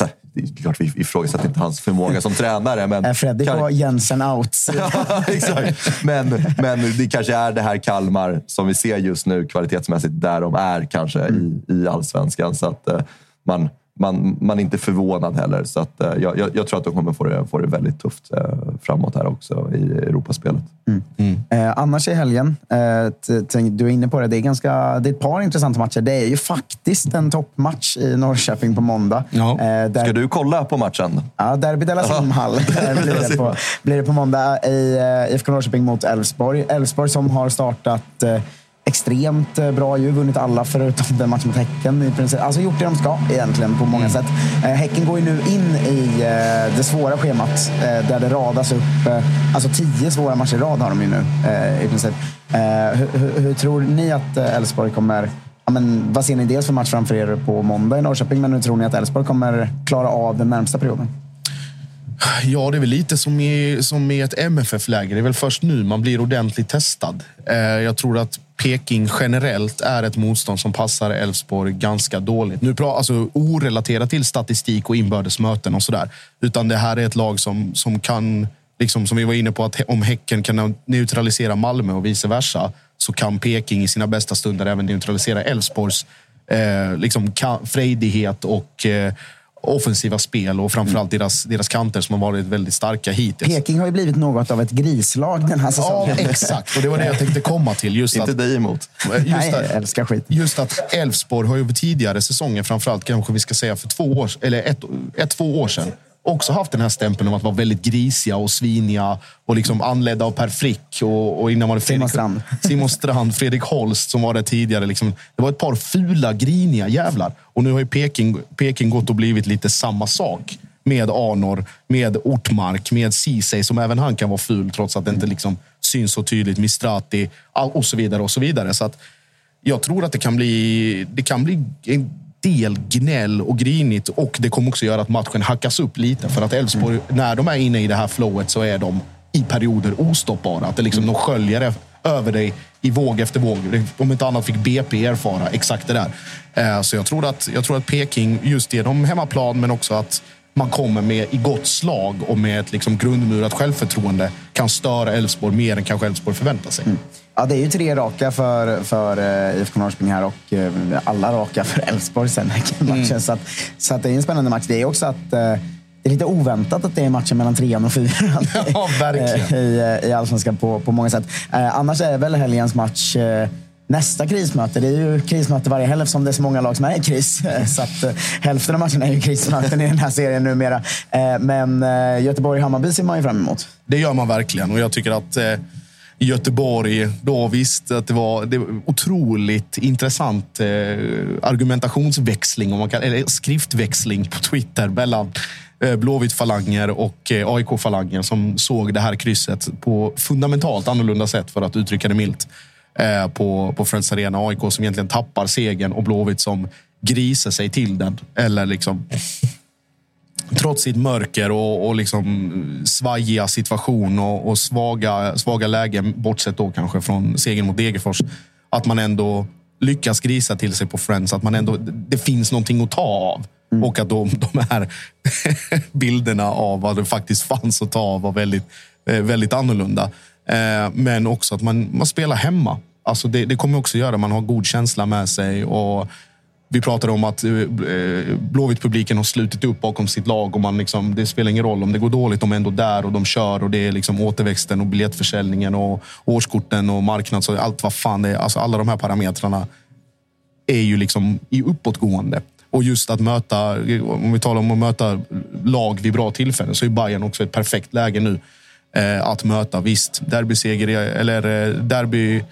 Här, det är klart vi ifrågasätter inte hans förmåga som tränare. Men Freddy kan- på Jensen out? Exakt. Men, men det kanske är det här Kalmar som vi ser just nu kvalitetsmässigt där de är kanske i, i allsvenskan. Så att eh, man, man, man är inte förvånad heller. Så att, eh, jag, jag, jag tror att de kommer få det, få det väldigt tufft eh, framåt här också i Europaspelet. Eh, annars i helgen, eh, du är inne på det, det är, ganska, det är ett par intressanta matcher. Det är ju faktiskt en toppmatch i Norrköping på måndag. Ja. Eh, där, Ska du kolla på matchen? Ja, Derby de la Simhall blir, det på, blir det på måndag i eh, IFK Norrköping mot Elfsborg. Elfsborg som har startat eh, extremt eh, bra. Ju vunnit alla förutom den matchen mot Häcken. I princip. Alltså gjort det de ska egentligen på många sätt. Eh, häcken går ju nu in i eh, det svåra schemat eh, där det radas upp eh, alltså tio svåra matcher i rad har de ju nu i princip. Hur, hur, hur tror ni att Elfsborg kommer Ja, men vad ser ni dels för match framför er på måndag i Norrköping, men hur tror ni att Elfsborg kommer klara av den närmsta perioden? Ja, det är väl lite som i, som i ett MFF-läge. Det är väl först nu man blir ordentligt testad. Eh, jag tror att Peking generellt är ett motstånd som passar Elfsborg ganska dåligt. Nu alltså, orelaterat till statistik och inbördes möten och sådär. Utan det här är ett lag som, som kan, liksom, som vi var inne på, att om Häcken kan neutralisera Malmö och vice versa, så kan Peking i sina bästa stunder även neutralisera Elfsborgs eh, liksom, frejdighet och eh, offensiva spel och framförallt deras, deras kanter som har varit väldigt starka hittills. Peking har ju blivit något av ett grislag den här Ja, säsongen. exakt. Och det var det jag tänkte komma till. Just Inte att, dig emot. just Nej, jag att, älskar skit. just att Elfsborg har ju tidigare säsonger, framförallt kanske vi ska säga för två år, eller ett, ett, två år sedan, också haft den här stämpeln om att vara väldigt grisiga och sviniga och liksom anledda av Per Frick. Och, och innan var det Simon Fredrik, Strand. Simon Strand, Fredrik Holst som var det tidigare. Liksom. Det var ett par fula, griniga jävlar. Och nu har ju Peking, Peking gått och blivit lite samma sak. Med Arnor, med Ortmark, med Ceesay som även han kan vara ful trots att det inte liksom syns så tydligt. Mistrati och så vidare. och så vidare. Så att jag tror att det kan bli, det kan bli en del gnäll och grinigt och det kommer också göra att matchen hackas upp lite. För att Elfsborg, när de är inne i det här flowet så är de i perioder ostoppbara. Att det liksom, de sköljer över dig i våg efter våg. Om inte annat fick BP erfara exakt det där. Eh, Så jag tror att, jag tror att Peking, just genom hemmaplan, men också att man kommer med i gott slag och med ett liksom grundmurat självförtroende kan störa Elfsborg mer än kanske Elfsborg förväntar sig. Ja, det är ju tre raka för, för eh, IFK Norrköping här och eh, alla raka för Elfsborg sen Häcken-matchen. Mm. Så, att, så att det är en spännande match. Det är också att eh, det är lite oväntat att det är matchen mellan trean och fyran. Ja, verkligen. I, i Allsvenskan på, på många sätt. Annars är väl helgens match nästa krismöte. Det är ju krismöte varje helg eftersom det är så många lag som är i kris. Så att eh, hälften av matcherna är ju krismöten i den här serien numera. Eh, men eh, Göteborg-Hammarby ser man ju fram emot. Det gör man verkligen och jag tycker att Göteborg, då visst att det var, det var otroligt intressant argumentationsväxling, om man kan, eller skriftväxling på Twitter mellan Blåvitt-falanger och AIK-falanger som såg det här krysset på fundamentalt annorlunda sätt, för att uttrycka det milt, eh, på, på Friends Arena. AIK som egentligen tappar segern och Blåvitt som grisar sig till den. Eller liksom trots sitt mörker och, och liksom svajiga situation och, och svaga, svaga lägen, bortsett då kanske från segern mot Degerfors, att man ändå lyckas grisa till sig på Friends. Att man ändå, det finns någonting att ta av. Och att de, de här bilderna av vad det faktiskt fanns att ta av var väldigt, eh, väldigt annorlunda. Eh, Men också att man, man spelar hemma. Alltså det, det kommer också göra, man har god känsla med sig. och vi pratade om att eh, eh, Blåvitt-publiken har slutit upp bakom sitt lag. och man liksom, Det spelar ingen roll om det går dåligt, de är ändå där och de kör. och Det är liksom återväxten och biljettförsäljningen och årskorten och marknads och allt vad fan det är. Alltså alla de här parametrarna är ju liksom i uppåtgående. Och just att möta, om vi talar om att möta lag vid bra tillfällen, så är Bayern också ett perfekt läge nu eh, att möta. Visst, derbyseger, eller derby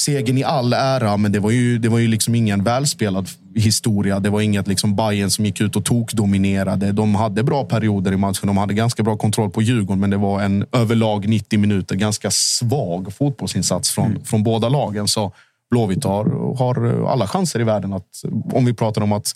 segern i all ära, men det var ju, det var ju liksom ingen välspelad historia. Det var inget liksom Bayern som gick ut och tokdominerade. De hade bra perioder i matchen. De hade ganska bra kontroll på Djurgården, men det var en överlag 90 minuter ganska svag fotbollsinsats från, Mm. från båda lagen. Så Blåvitt har, har alla chanser i världen att, om vi pratar om att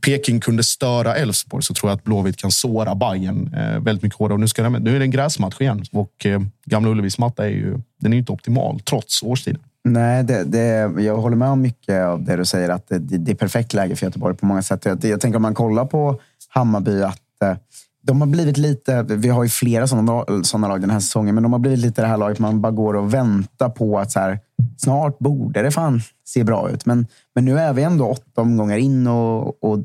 Peking kunde störa Elfsborg så tror jag att Blåvitt kan såra Bayern eh, väldigt mycket hårdare. Och nu, ska det, nu är det en gräsmatch igen och eh, Gamla Ullevis matta är ju, den är inte optimal trots årstiden. Nej, det, det, jag håller med om mycket av det du säger. Att det, det är perfekt läge för Göteborg på många sätt. Jag, jag tänker om man kollar på Hammarby att eh, de har blivit lite, vi har ju flera sådana, sådana lag den här säsongen, men de har blivit lite det här laget man bara går och väntar på att så här, snart borde det fan se bra ut. Men, men nu är vi ändå åtta omgångar in och, och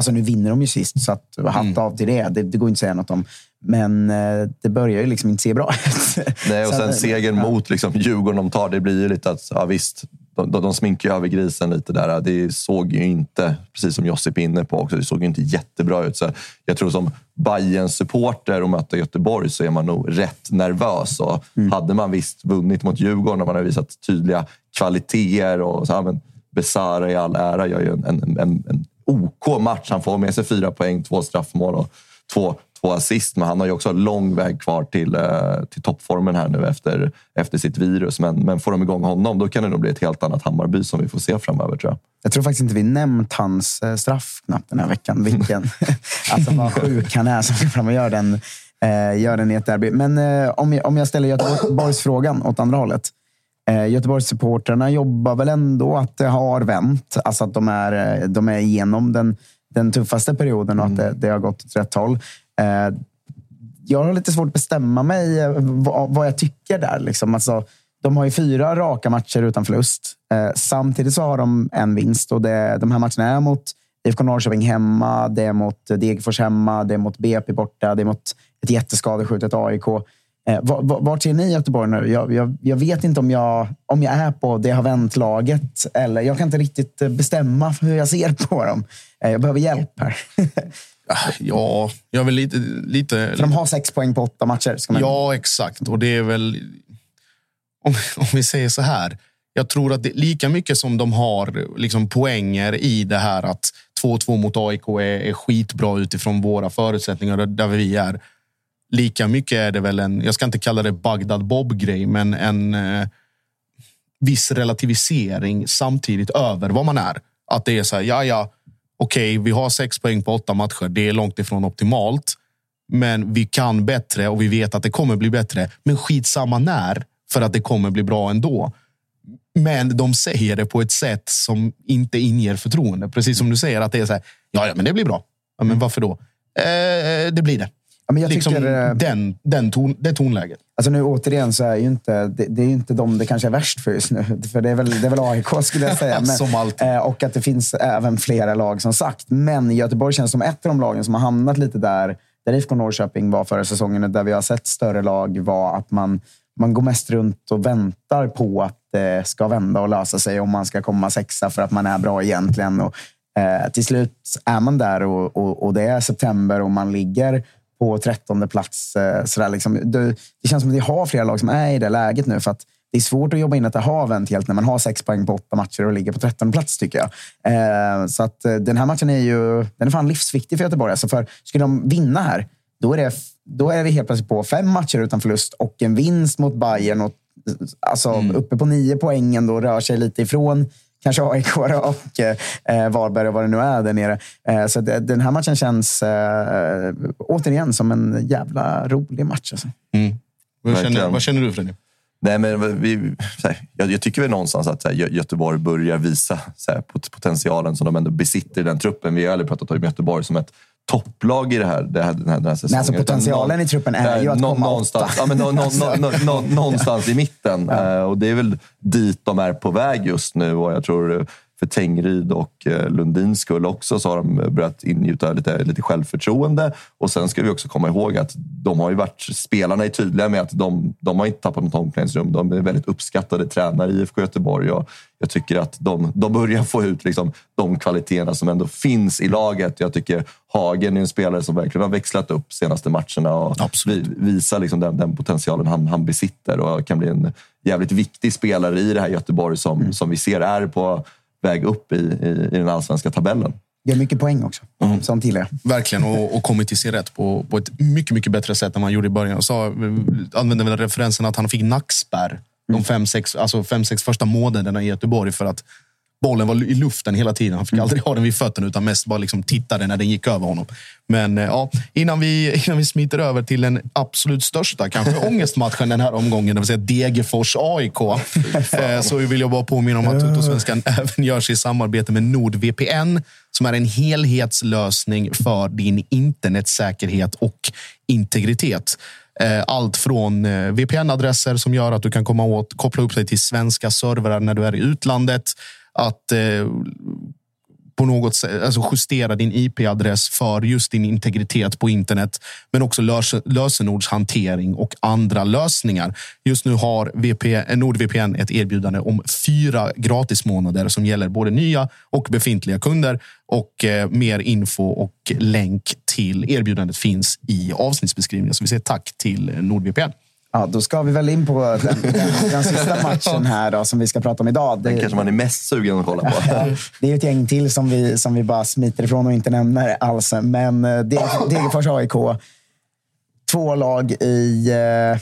alltså nu vinner de ju sist, så att, hatt av till det. det. Det går inte att säga något om. Men eh, det börjar ju liksom inte se bra ut. Nej, och sen att- segern ja. mot liksom, Djurgården de tar, det blir ju lite att, ja visst, de, de, de sminkar ju över grisen lite där. Det såg ju inte, precis som Josip är inne på också, det såg ju inte jättebra ut. Så jag tror som bayern supporter och möta Göteborg så är man nog rätt nervös. Och Hade man visst vunnit mot Djurgården och man har visat tydliga kvaliteter och så här, men Besara i all ära gör ju en, en, en, en OK match. Han får med sig fyra poäng, två straffmål och två, två assist. Men han har ju också lång väg kvar till, eh, till toppformen här nu efter, efter sitt virus. Men, men får de igång honom, då kan det nog bli ett helt annat Hammarby som vi får se framöver tror jag. Jag tror faktiskt inte vi nämnt hans eh, straff knappt den här veckan. Vilken, alltså vad sjuk han är som går fram och gör den, eh, gör den i ett derby. Men eh, om, jag, om jag ställer Göteborgsfrågan åt andra hållet. Eh, Göteborgssupportrarna jobbar väl ändå att det har vänt. Alltså att de är, eh, de är igenom den, den tuffaste perioden och att det, det har gått åt rätt håll. Eh, jag har lite svårt att bestämma mig eh, vad, vad jag tycker där. Liksom. Alltså, de har ju fyra raka matcher utan förlust. Eh, samtidigt så har de en vinst och det, de här matcherna är mot IFK Norrköping hemma, det är mot Degerfors hemma, det är mot BP borta, det är mot ett jätteskadeskjutet AIK. Eh, var, var, vart ser ni i Göteborg nu? Jag, jag, jag vet inte om jag, om jag är på det har vänt-laget eller jag kan inte riktigt eh, bestämma hur jag ser på dem. Eh, jag behöver hjälp här. Ja, jag vill lite... lite För de har sex poäng på åtta matcher. Man... Ja, exakt. Och det är väl... Om, om vi säger så här. Jag tror att det, lika mycket som de har liksom poänger i det här att 2-2 mot AIK är, är skitbra utifrån våra förutsättningar där vi är. Lika mycket är det väl en, jag ska inte kalla det Bagdad Bob-grej, men en eh, viss relativisering samtidigt över vad man är. Att det är så här, ja, ja, okej, vi har sex poäng på åtta matcher. Det är långt ifrån optimalt. Men vi kan bättre och vi vet att det kommer bli bättre. Men skitsamma när, för att det kommer bli bra ändå. Men de säger det på ett sätt som inte inger förtroende. Precis som du säger, att det är så här, ja, ja men det blir bra. Ja, men varför då? Eh, det blir det. Ja, men jag liksom tycker, eh, den, den ton, det tonläget. Alltså nu återigen så är ju inte, det, det är ju inte de det kanske är värst för just nu. För det är väl, det är väl AIK skulle jag säga. Men, Som alltid. eh, och att det finns även flera lag som sagt. Men Göteborg känns som ett av de lagen som har hamnat lite där, där IFK Norrköping var förra säsongen. Där vi har sett större lag var att man, man går mest runt och väntar på att det ska vända och lösa sig om man ska komma sexa för att man är bra egentligen. Och, eh, till slut är man där och, och, och det är september och man ligger på trettonde plats. Eh, sådär liksom. det, det känns som att vi har flera lag som är i det läget nu. För att det är svårt att jobba in att det har vänt helt när man har sex poäng på åtta matcher och ligger på trettonde plats tycker jag. Eh, så att eh, den här matchen är ju den är fan livsviktig för Göteborg. Alltså för skulle de vinna här, då är, det, då är vi helt plötsligt på fem matcher utan förlust och en vinst mot Bayern och alltså uppe på nio poäng ändå rör sig lite ifrån kanske AIK och eh, Varberg och vad det nu är där nere. Eh, så det, den här matchen känns eh, återigen som en jävla rolig match. Alltså. Vad känner, vad känner du Fredrik? Nej, men vi, här, jag, jag tycker väl någonstans att så här, Gö- Göteborg börjar visa så här, pot- potentialen som de ändå besitter i den truppen. Vi har aldrig pratat om Göteborg som ett topplag i det här, det här, den, här, den här säsongen. Nej, alltså potentialen någon- i truppen är ju att komma någonstans, åtta. ja, men nå, nå, nå, nå, nå, någonstans i mitten. Eh, och det är väl dit de är på väg just nu. Och jag tror för Tengryd och eh, Lundins skull också så har de börjat ingjuta lite, lite självförtroende. Och sen ska vi också komma ihåg att de har ju varit, spelarna är tydliga med att de, de har inte tappat något omklädningsrum. De är väldigt uppskattade tränare i IFK Göteborg och jag tycker att de, de börjar få ut liksom de kvaliteterna som ändå finns i laget. Jag tycker Hagen är en spelare som verkligen har växlat upp senaste matcherna och vi, visar liksom den, den potentialen han, han besitter och kan bli en jävligt viktig spelare i det här Göteborg som, Mm. som vi ser är på väg upp i, i, i den allsvenska tabellen. Gör mycket poäng också, som tidigare. Verkligen, och, och kommit till sin rätt på, på ett mycket, mycket bättre sätt än man gjorde i början. Och sa, använde väl referensen att han fick nackspärr de fem, sex, alltså fem, sex första månaderna i Göteborg för att bollen var i luften hela tiden. Han fick aldrig ha den vid fötterna utan mest bara liksom tittade när den gick över honom. Men eh, ja, innan vi, innan vi smiter över till den absolut största, kanske ångestmatchen den här omgången, det vill säga Degerfors-AIK, eh, så vill jag bara påminna om att Tuttosvenskan även görs i samarbete med NordVPN, som är en helhetslösning för din internetsäkerhet och integritet. Eh, Allt från VPN-adresser som gör att du kan komma åt, koppla upp dig till svenska servrar när du är i utlandet. Att eh, på något sätt alltså justera din IP-adress för just din integritet på internet, men också lös lösenordshantering och andra lösningar. Just nu har VP, eh, NordVPN ett erbjudande om fyra gratismånader som gäller både nya och befintliga kunder. Och eh, mer info och länk till erbjudandet finns i avsnittsbeskrivningen. Så vi säger tack till NordVPN. Ja, då ska vi väl in på den, den, den sista matchen här då, som vi ska prata om idag. Den Det, kanske man är mest sugen att kolla på. ja, det är ett gäng till som vi, som vi bara smiter ifrån och inte nämner alls. Men eh, Deg- Degerfors AIK, två lag i eh,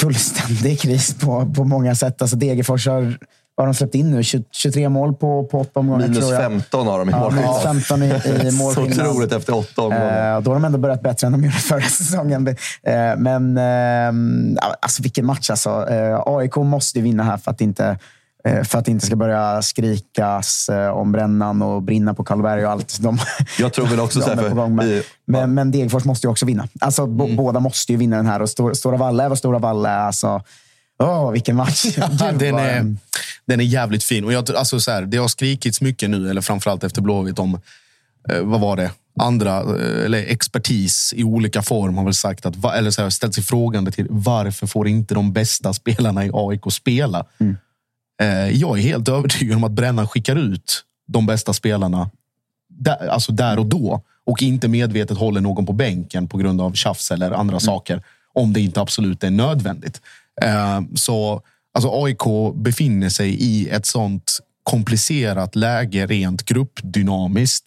fullständig kris på, på många sätt. Alltså Degerfors har, vad har de släppt in nu? 20, 23 mål på, på åtta omgångar Minus tror jag. 15 har de i Ja, målskillnad. minus 15 i, i Så målskillnad. otroligt efter åtta omgångar. Eh, då har de ändå börjat bättre än de gjorde förra säsongen. Eh, men eh, alltså, vilken match alltså. Eh, AIK måste ju vinna här för att inte eh, för att det inte ska börja skrikas eh, om brännan och brinna på Karlberg och allt. De, Jag tror väl också så här, i- Men, men Degerfors måste ju också vinna. Alltså, bo- Båda måste ju vinna den här. Och Stor- Stora Valla är vad Stora Valla är. Alltså, åh, vilken match! Gud, den, är, den är jävligt fin. Och jag, alltså så här, det har skrikits mycket nu, eller framförallt efter Blåvitt, om eh, vad var det? Andra, eh, eller expertis i olika form har väl sagt att, eller så här, ställt sig frågande till varför får inte de bästa spelarna i AIK spela? Eh, jag är helt övertygad om att Brännan skickar ut de bästa spelarna där, alltså där och då och inte medvetet håller någon på bänken på grund av tjafs eller andra saker om det inte absolut är nödvändigt. Eh, så alltså AIK befinner sig i ett sånt komplicerat läge rent gruppdynamiskt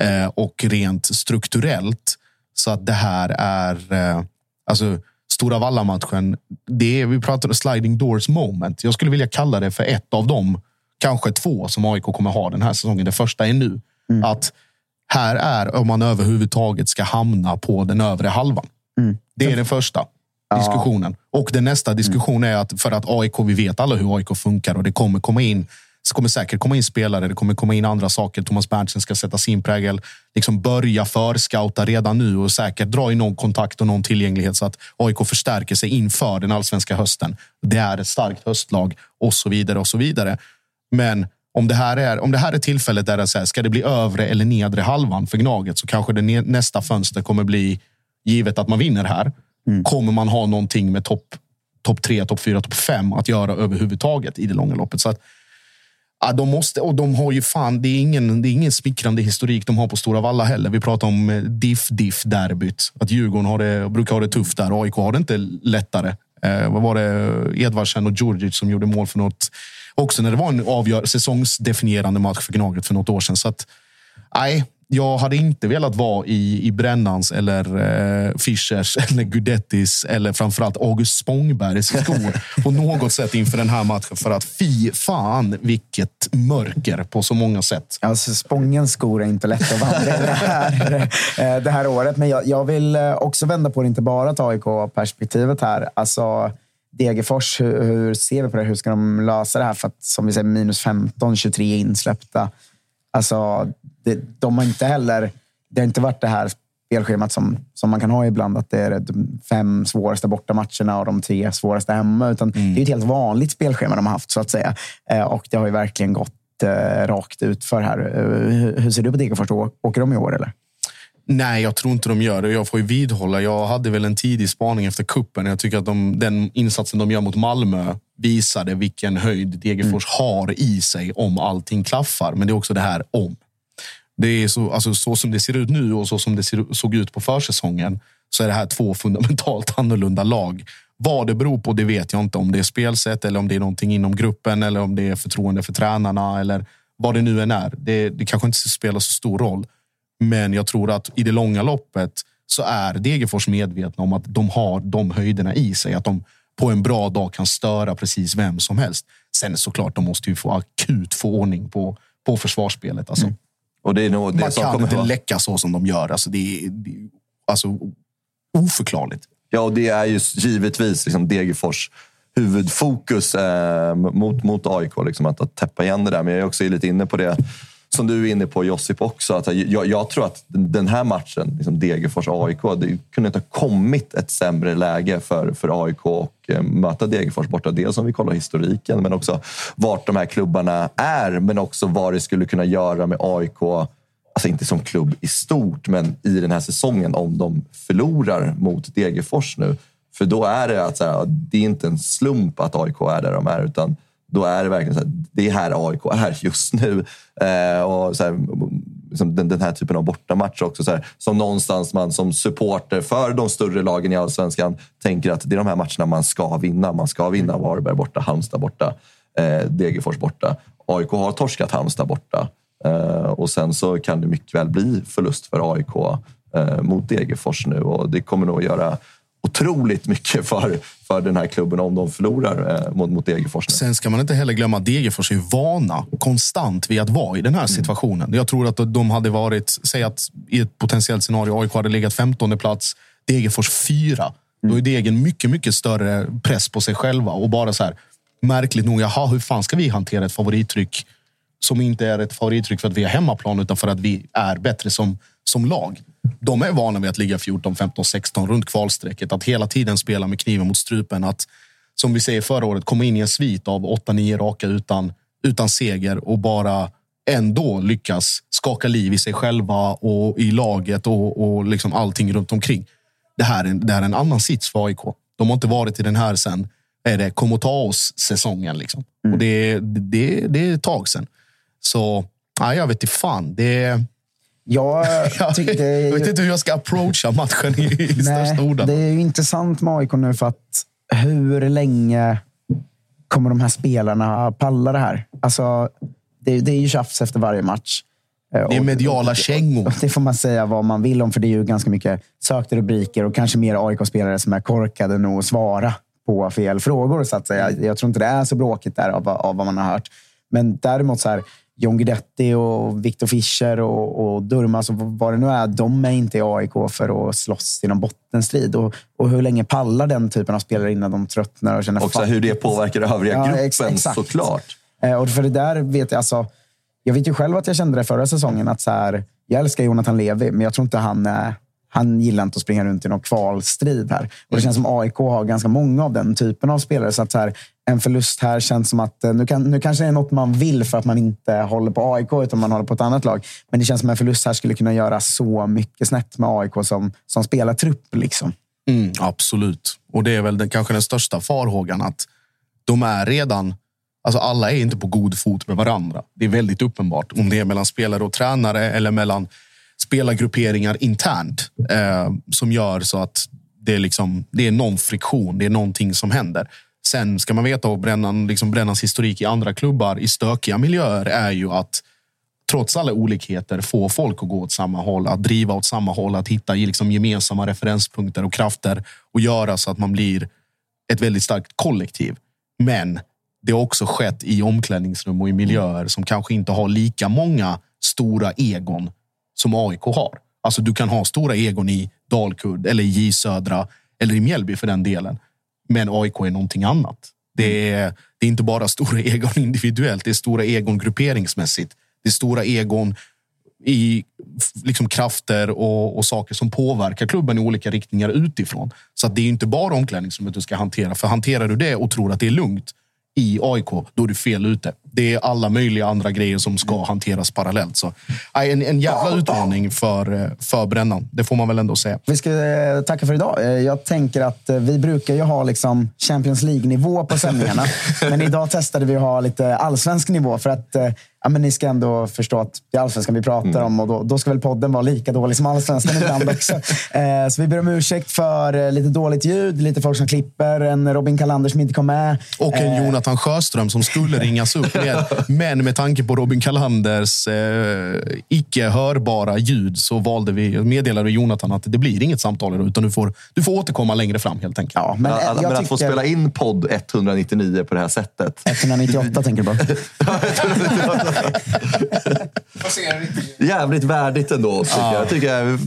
eh, och rent strukturellt så att det här är eh, alltså Stora Valla-matchen. Det är, vi pratar om sliding doors moment. Jag skulle vilja kalla det för ett av dem, kanske två som AIK kommer ha den här säsongen. Det första är nu. Att här är om man överhuvudtaget ska hamna på den övre halvan. Det är den första diskussionen. Och den nästa diskussion är att för att AIK, vi vet alla hur AIK funkar och det kommer komma in det kommer säkert komma in spelare, det kommer komma in andra saker. Thomas Berntsen ska sätta sin prägel. Liksom börja förscouta redan nu och säkert dra i någon kontakt och någon tillgänglighet så att AIK förstärker sig inför den allsvenska hösten. Det är ett starkt höstlag och så vidare och så vidare. Men om det här är, om det här är tillfället där det så här, ska det bli övre eller nedre halvan för Gnaget så kanske det nästa fönster kommer bli, givet att man vinner här, Mm. kommer man ha någonting med topp top tre, topp fyra, topp fem att göra överhuvudtaget i det långa loppet. Så att, ja, de måste, och de har ju fan, det är, ingen, det är ingen smickrande historik de har på Stora Valla heller. Vi pratar om eh, diff-diff-derbyt. Att Djurgården har det, brukar ha det tufft där. AIK har det inte lättare. Eh, vad var det? Edvardsen och Djurdjic som gjorde mål för något. Också när det var en avgör, säsongsdefinierande match för Gnaget för något år sedan. Så att, nej, jag hade inte velat vara i, i Brännans eller eh, Fischers eller Gudettis eller framförallt August Spångbergs skor på något sätt inför den här matchen. För att fy fan vilket mörker på så många sätt. Alltså, Spångens skor är inte lätt att vandra det här, eh, det här året. Men jag, jag vill eh, också vända på det, inte bara ta AIK-perspektivet här. Alltså, Degerfors, hur, hur ser vi på det? Hur ska de lösa det här? För att, som vi säger, minus 15, 23 insläppta. Alltså, det, de har inte heller... Det har inte varit det här spelschemat som, som man kan ha ibland. Att det är de fem svåraste bortamatcherna och de tre svåraste hemma. Utan Det är ett helt vanligt spelschema de har haft, så att säga. Eh, och det har ju verkligen gått lite rakt ut för här. Eh, hur, hur ser du på Degerfors? Åker de i år eller? Nej, jag tror inte de gör det. Jag får ju vidhålla. Jag hade väl en tidig spaning efter kuppen. Jag tycker att de, den insatsen de gör mot Malmö visade vilken höjd Degerfors har i sig om allting klaffar. Men det är också det här om. Det är så, alltså, så som det ser ut nu och så som det ser, såg ut på försäsongen så är det här två fundamentalt annorlunda lag. Vad det beror på, det vet jag inte. Om det är spelsätt eller om det är någonting inom gruppen eller om det är förtroende för tränarna eller vad det nu än är. Det, det kanske inte spelar så stor roll. Men jag tror att i det långa loppet så är Degerfors medvetna om att de har de höjderna i sig. Att de på en bra dag kan störa precis vem som helst. Sen såklart, de måste ju få akut få ordning på, på försvarsspelet. Alltså, Mm. Och det är nog det man som kan inte vara- läcka så som de gör. Alltså, det, är, det är alltså, oförklarligt. Ja, och det är ju givetvis liksom Degerfors huvudfokus eh, mot, mot AIK. Liksom, att, att täppa igen det där. Men jag är också lite inne på det som du är inne på Josip också. Att jag, jag tror att den här matchen, liksom Degerfors-AIK, det kunde inte ha kommit ett sämre läge för, för AIK och eh, möta Degerfors borta. Dels om vi kollar historiken, men också vart de här klubbarna är. Men också vad det skulle kunna göra med AIK alltså inte som klubb i stort, men i den här säsongen om de förlorar mot Degerfors nu. För då är det att så här, det är inte en slump att AIK är där de är, utan då är det verkligen så här, det är här AIK är just nu. Eh, och så här, liksom den, den här typen av bortamatch också. Så här, som någonstans man som supporter för de större lagen i allsvenskan tänker att det är de här matcherna man ska vinna. Man ska vinna Varberg borta, Halmstad borta, eh, Degerfors borta. AIK har torskat Halmstad borta. Eh, och sen så kan det mycket väl bli förlust för AIK eh, mot Degerfors nu och det kommer nog att göra otroligt mycket för, för den här klubben om de förlorar eh, mot, mot Degerfors. Nu. Sen ska man inte heller glömma att Degerfors är vana konstant vid att vara i den här situationen. Jag tror att de hade varit, säg att i ett potentiellt scenario AIK hade legat 15 plats, Degerfors fyra. Då är Degen mycket, mycket större press på sig själva och bara så här märkligt nog, jaha, hur fan ska vi hantera ett favorittryck som inte är ett favorittryck för att vi har hemmaplan utan för att vi är bättre som, som lag. De är vana vid att ligga 14, 15, 16 runt kvalstrecket. Att hela tiden spela med kniven mot strupen. Att, som vi säger förra året, komma in i en svit av 8-9 raka utan, utan seger och bara ändå lyckas skaka liv i sig själva och i laget och, och liksom allting runt omkring. Det här, är, en- det här är en annan sits för AIK. De har inte varit i den här sen är det kom och ta oss säsongen. Liksom. Och det, det, det är ett tag sen. Så nej, jag vet inte fan. Det, Jag tyckte... jag vet inte hur jag ska approacha matchen i, i största orden. det är ju intressant med AIK nu för att hur länge kommer de här spelarna palla det här? Alltså, det, det är ju tjafs efter varje match. Eh, Det är mediala kängor. Det får man säga vad man vill om, för det är ju ganska mycket sökta rubriker och kanske mer AIK-spelare som är korkade nog att svara på fel frågor. Så att säga. Jag tror inte det är så bråkigt där av, av vad man har hört. Men däremot så här, John Guidetti och Victor Fischer och, och Durmaz och vad det nu är, de är inte i AIK för att slåss i någon bottenstrid. Och, och hur länge pallar den typen av spelare innan de tröttnar och känner Också "Fuck hur det it." påverkar övriga Ja, gruppen ex- exakt. såklart. Eh, Och för det där vet jag, alltså, jag vet ju själv att jag kände det förra säsongen. att så här, Jag älskar Jonathan Levi, men jag tror inte han, eh, han gillar inte att springa runt i någon kvalstrid här. Och det känns som AIK har ganska många av den typen av spelare. Så att så här, en förlust här känns som att eh, nu, kan, nu kanske det är något man vill för att man inte håller på AIK utan man håller på ett annat lag. Men det känns som att en förlust här skulle kunna göra så mycket snett med AIK som, som spelartrupp. Liksom. Mm, absolut. Och det är väl den, kanske den största farhågan att de är redan... Alltså alla är inte på god fot med varandra. Det är väldigt uppenbart. Om det är mellan spelare och tränare eller mellan spelargrupperingar internt eh, som gör så att det är, liksom, det är någon friktion. Det är någonting som händer. Sen ska man veta och Brännan, liksom Brännans historik i andra klubbar i stökiga miljöer är ju att trots alla olikheter få folk att gå åt samma håll, att driva åt samma håll, att hitta liksom gemensamma referenspunkter och krafter och göra så att man blir ett väldigt starkt kollektiv. Men det har också skett i omklädningsrum och i miljöer som kanske inte har lika många stora egon som AIK har. Alltså du kan ha stora egon i Dalkurd eller i J Södra eller i Mjällby för den delen. Men AIK är någonting annat. Det är, det är inte bara stora egon individuellt, det är stora egon grupperingsmässigt. Det är stora egon i liksom krafter och, och saker som påverkar klubben i olika riktningar utifrån. Så att det är inte bara omklädningsrummet du ska hantera. För hanterar du det och tror att det är lugnt i AIK, då är du fel ute det är alla möjliga andra grejer som ska hanteras parallellt. Så, en, en jävla utmaning för, eh, för Brännan. Det får man väl ändå säga. Vi ska eh, tacka för idag. Eh, Jag tänker att vi brukar ju ha liksom Champions League-nivå på sändningarna. men idag testade vi att ha lite allsvensk nivå. För att ja, men ni ska ändå förstå att det är allsvenskan vi pratar om. Och då, då ska väl podden vara lika dålig som allsvenskan ibland också. Eh, så vi ber om ursäkt för lite dåligt ljud, lite folk som klipper, en Robin Kalander som inte kom med. Och en Eh, Jonathan Sjöström som skulle ringas upp med. Men med tanke på Robin Kallanders eh, icke hörbara ljud så valde vi, meddelade Jonathan att det blir inget samtal idag, utan du får, du får återkomma längre fram helt enkelt. Ja, men, Ja, eh, men jag att få spela in podd 199 på det här sättet. 198 tänker du på. Jävligt värdigt ändå. Tycker jag. jag tycker det är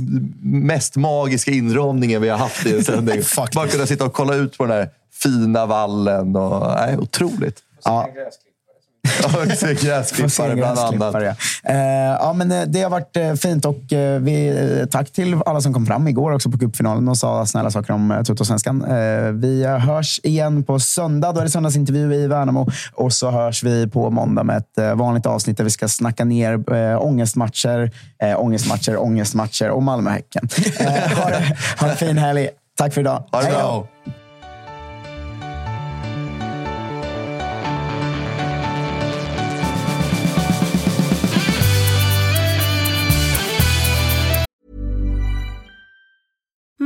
mest magiska inramningen vi har haft i en sändning. Bara kunna sitta och kolla ut på den här fina vallen. Och, nej, otroligt. Ja. Ja, exakt. Gräsklippare bland annat. Ja. Eh, ja, men eh, det har varit eh, fint och vi, tack till alla som kom fram igår också på cupfinalen och sa snälla saker om Toto-svenskan. Vi hörs igen på söndag. Då är det söndagsintervju i Värnamo och så hörs vi på måndag med ett vanligt avsnitt där vi ska snacka ner ångestmatcher, ångestmatcher, ångestmatcher och Malmö-Häcken. Ha, ha en fin helg. Tack för idag. Ha det Hej då. bra.